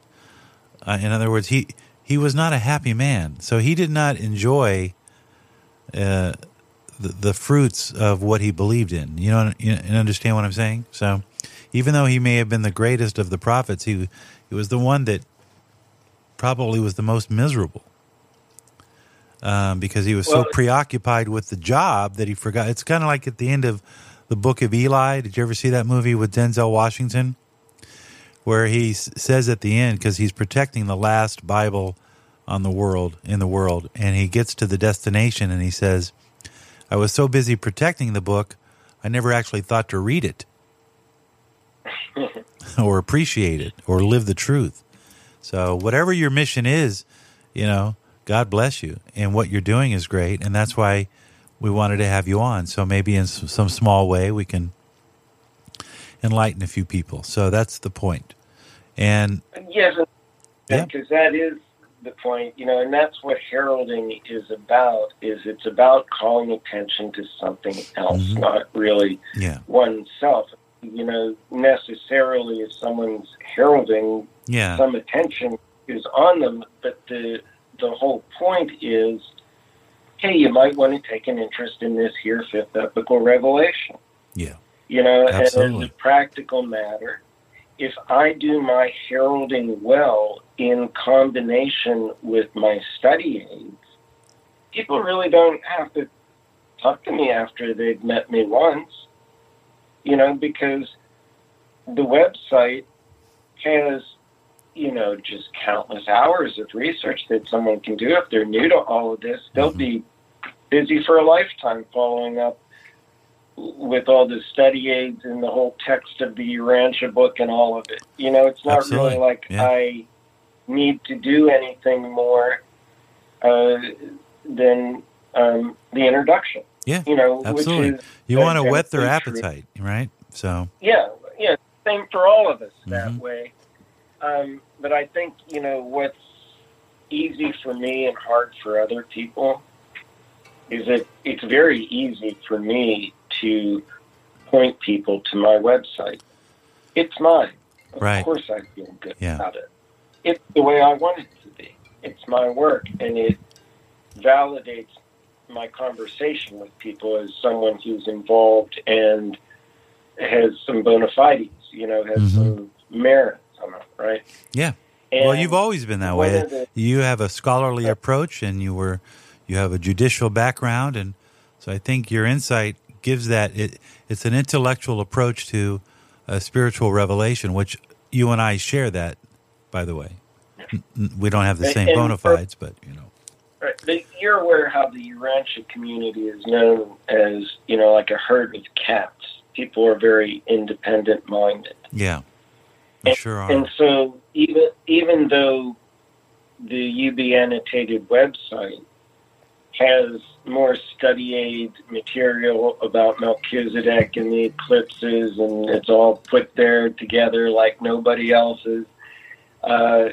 Speaker 1: Uh, in other words, he he was not a happy man, so he did not enjoy. Uh, the, the fruits of what he believed in. You know, you understand what I'm saying? So, even though he may have been the greatest of the prophets, he he was the one that probably was the most miserable um, because he was well, so preoccupied with the job that he forgot. It's kind of like at the end of the Book of Eli. Did you ever see that movie with Denzel Washington, where he says at the end because he's protecting the last Bible on the world in the world, and he gets to the destination and he says, "I was so busy protecting the book, I never actually thought to read it." or appreciate it or live the truth. So, whatever your mission is, you know, God bless you. And what you're doing is great. And that's why we wanted to have you on. So, maybe in some small way, we can enlighten a few people. So, that's the point. And
Speaker 2: yes, because yeah. that is the point, you know, and that's what heralding is about. Is it's about calling attention to something else, mm-hmm. not really
Speaker 1: yeah.
Speaker 2: oneself you know, necessarily if someone's heralding,
Speaker 1: yeah.
Speaker 2: some attention is on them. But the the whole point is, hey, you might want to take an interest in this here fifth epochal revelation.
Speaker 1: Yeah.
Speaker 2: You know,
Speaker 1: Absolutely.
Speaker 2: as a practical matter, if I do my heralding well in combination with my study aids, people really don't have to talk to me after they've met me once you know, because the website has, you know, just countless hours of research that someone can do. If they're new to all of this, they'll mm-hmm. be busy for a lifetime following up with all the study aids and the whole text of the Urantia book and all of it. You know, it's not
Speaker 1: Absolutely.
Speaker 2: really like
Speaker 1: Yeah.
Speaker 2: I need to do anything more uh, than um, the introduction.
Speaker 1: Yeah,
Speaker 2: You know,
Speaker 1: absolutely.
Speaker 2: which is
Speaker 1: You want to whet their appetite, right? So,
Speaker 2: Yeah, yeah, same for all of us that
Speaker 1: Mhm.
Speaker 2: way. Um, but I think you know what's easy for me and hard for other people is that it's very easy for me to point people to my website. It's mine. Of
Speaker 1: Right.
Speaker 2: course, I feel good
Speaker 1: Yeah.
Speaker 2: about it. It's the way I want it to be. It's my work, and it validates my conversation with people as someone who's involved and has some bona fides, you know, has
Speaker 1: Mhm.
Speaker 2: some merit on it, right?
Speaker 1: Yeah.
Speaker 2: And
Speaker 1: well, you've always been that way.
Speaker 2: the-
Speaker 1: You have a scholarly approach, and you were you have a judicial background, and so I think your insight gives that it. It's an intellectual approach to a spiritual revelation, which you and I share that. By the way, we don't have the same
Speaker 2: and
Speaker 1: bona fides, but you know,
Speaker 2: Right. But you're aware how the Urantia community is known as, you know, like a herd of cats. People are very independent minded.
Speaker 1: yeah, we sure are.
Speaker 2: And so even even though the UB annotated website has more study aid material about Melchizedek and the eclipses, and it's all put there together like nobody else's. Uh,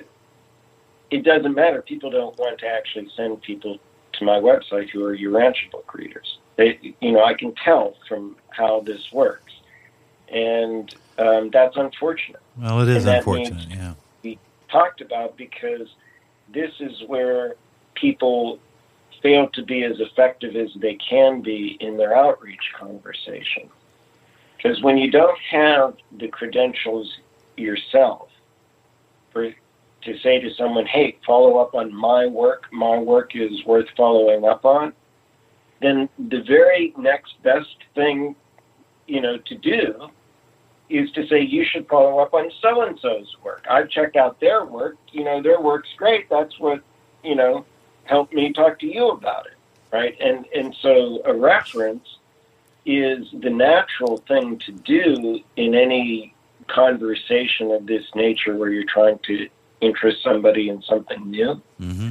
Speaker 2: it doesn't matter. People don't want to actually send people to my website who are Urantia book readers. They, you know, I can tell from how this works, and um, that's unfortunate
Speaker 1: well, it is unfortunate. Yeah, we
Speaker 2: talked about because this is where people fail to be as effective as they can be in their outreach conversation. Because when you don't have the credentials yourself for to say to someone, "Hey, follow up on my work. My work is worth following up on," then the very next best thing, you know, to do is to say you should follow up on so and so's work. I've checked out their work. You know, their work's great. That's what you know helped me talk to you about it, right? And and so a reference is the natural thing to do in any conversation of this nature where you're trying to interest somebody in something new.
Speaker 1: hmm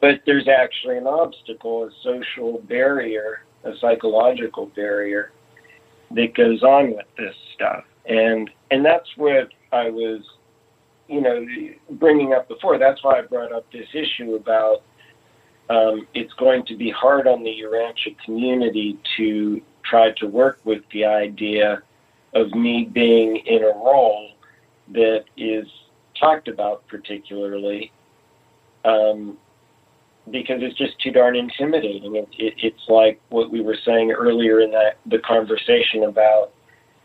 Speaker 2: But there's actually an obstacle, a social barrier, a psychological barrier that goes on with this stuff. And and that's what I was, you know, bringing up before. That's why I brought up this issue about um, it's going to be hard on the Urantia community to try to work with the idea of me being in a role that is talked about particularly um, because it's just too darn intimidating. It, it, it's like what we were saying earlier in that the conversation about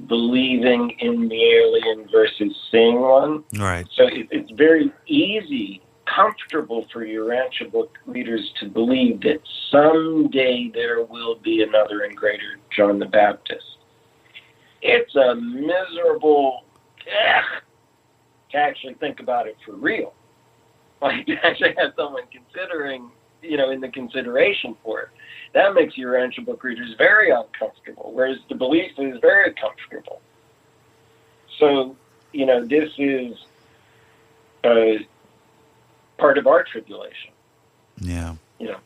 Speaker 2: believing in the alien versus seeing one.
Speaker 1: Right.
Speaker 2: So it, it's very easy, comfortable for your Urantia book readers to believe that someday there will be another and greater John the Baptist. It's a miserable ugh, to actually think about it for real. Like to actually have someone considering, you know, in the consideration for it. That makes Urantia book readers very uncomfortable, whereas the belief is very comfortable. So, you know, this is uh, part of our tribulation,
Speaker 1: Yeah.
Speaker 2: You know,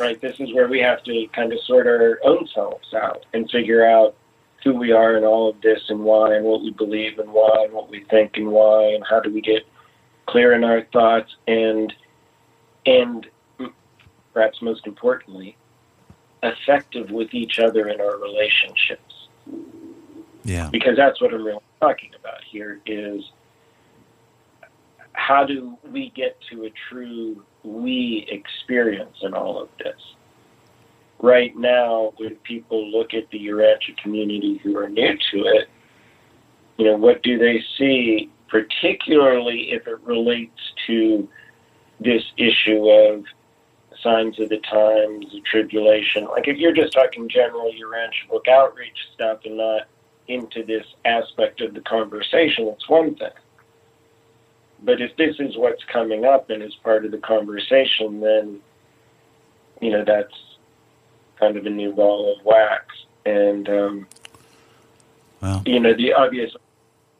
Speaker 2: right? This is where we have to kind of sort our own selves out and figure out who we are in all of this and why and what we believe and why and what we think and why and how do we get clear in our thoughts and and perhaps most importantly effective with each other in our relationships
Speaker 1: Yeah.
Speaker 2: because that's what I'm really talking about here is how do we get to a true we experience in all of this? Right now, when people look at the Urantia community who are new to it, you know, what do they see, particularly if it relates to this issue of signs of the times, the tribulation? Like if you're just talking general Urantia book outreach stuff and not into this aspect of the conversation, it's one thing. But if this is what's coming up and is part of the conversation, then, you know, that's kind of a new ball of wax. and um,
Speaker 1: Well,
Speaker 2: you know the obvious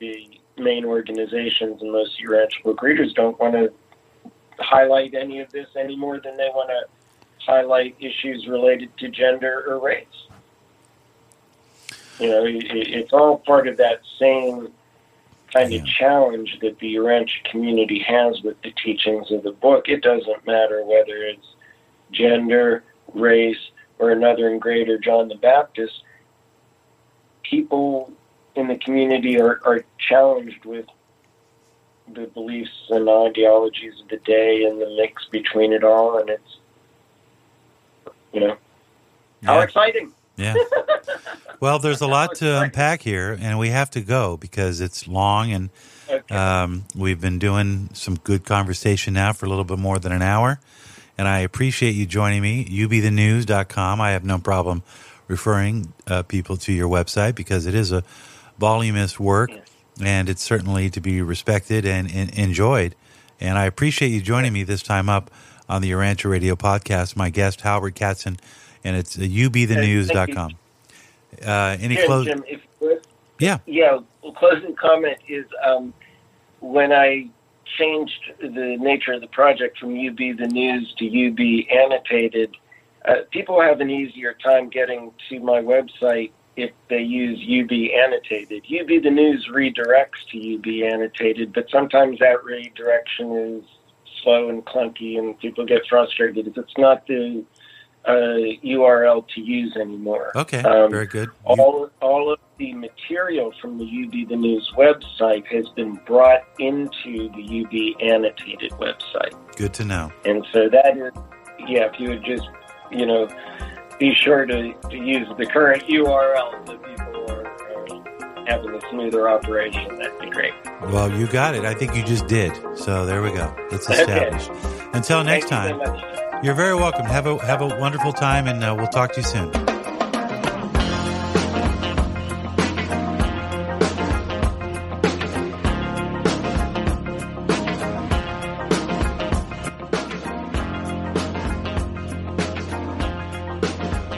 Speaker 2: the main organizations and most Urantia book readers don't want to highlight any of this any more than they want to highlight issues related to gender or race. You know, it, it's all part of that same kind
Speaker 1: Yeah.
Speaker 2: of challenge that the Urantia community has with the teachings of the book. It doesn't matter whether it's gender, race, or another and greater John the Baptist. People in the community are, are challenged with the beliefs and ideologies of the day and the mix between it all, and it's, you know, how exciting!
Speaker 1: yeah. Well, there's a lot to unpack here, and we have to go because it's long, and
Speaker 2: Okay.
Speaker 1: um, we've been doing some good conversation now for a little bit more than an hour. And I appreciate you joining me. UBTheNews.com. I have no problem referring uh, people to your website because it is a voluminous work,
Speaker 2: Yes.
Speaker 1: and it's certainly to be respected and, and enjoyed. And I appreciate you joining me this time up on the Urantia Radio podcast. My guest, Howard Katzen, and it's uh, UBTheNews.com. Uh, any
Speaker 2: Jim,
Speaker 1: close?
Speaker 2: Jim, if you
Speaker 1: Yeah.
Speaker 2: Yeah, well, closing comment is um, when I changed the nature of the project from UB the News to UB Annotated, uh, people have an easier time getting to my website if they use UB Annotated. UB the News redirects to UB Annotated, but sometimes that redirection is slow and clunky, and people get frustrated. If it's not the uh, URL to use anymore.
Speaker 1: Okay.
Speaker 2: Um,
Speaker 1: Very good. You-
Speaker 2: All, all of the material from the UB the News website has been brought into the UB annotated website.
Speaker 1: good to know.
Speaker 2: And so that is, yeah, if you would just, you know, be sure to, to use the current URL so people are, are having a smoother operation, that'd be great.
Speaker 1: Well, you got it. I think you just did. So there we go. It's
Speaker 2: Okay.
Speaker 1: established. Until next
Speaker 2: Thank you
Speaker 1: time,
Speaker 2: so much.
Speaker 1: you're very welcome. Have a have a wonderful time, and uh, we'll talk to you soon.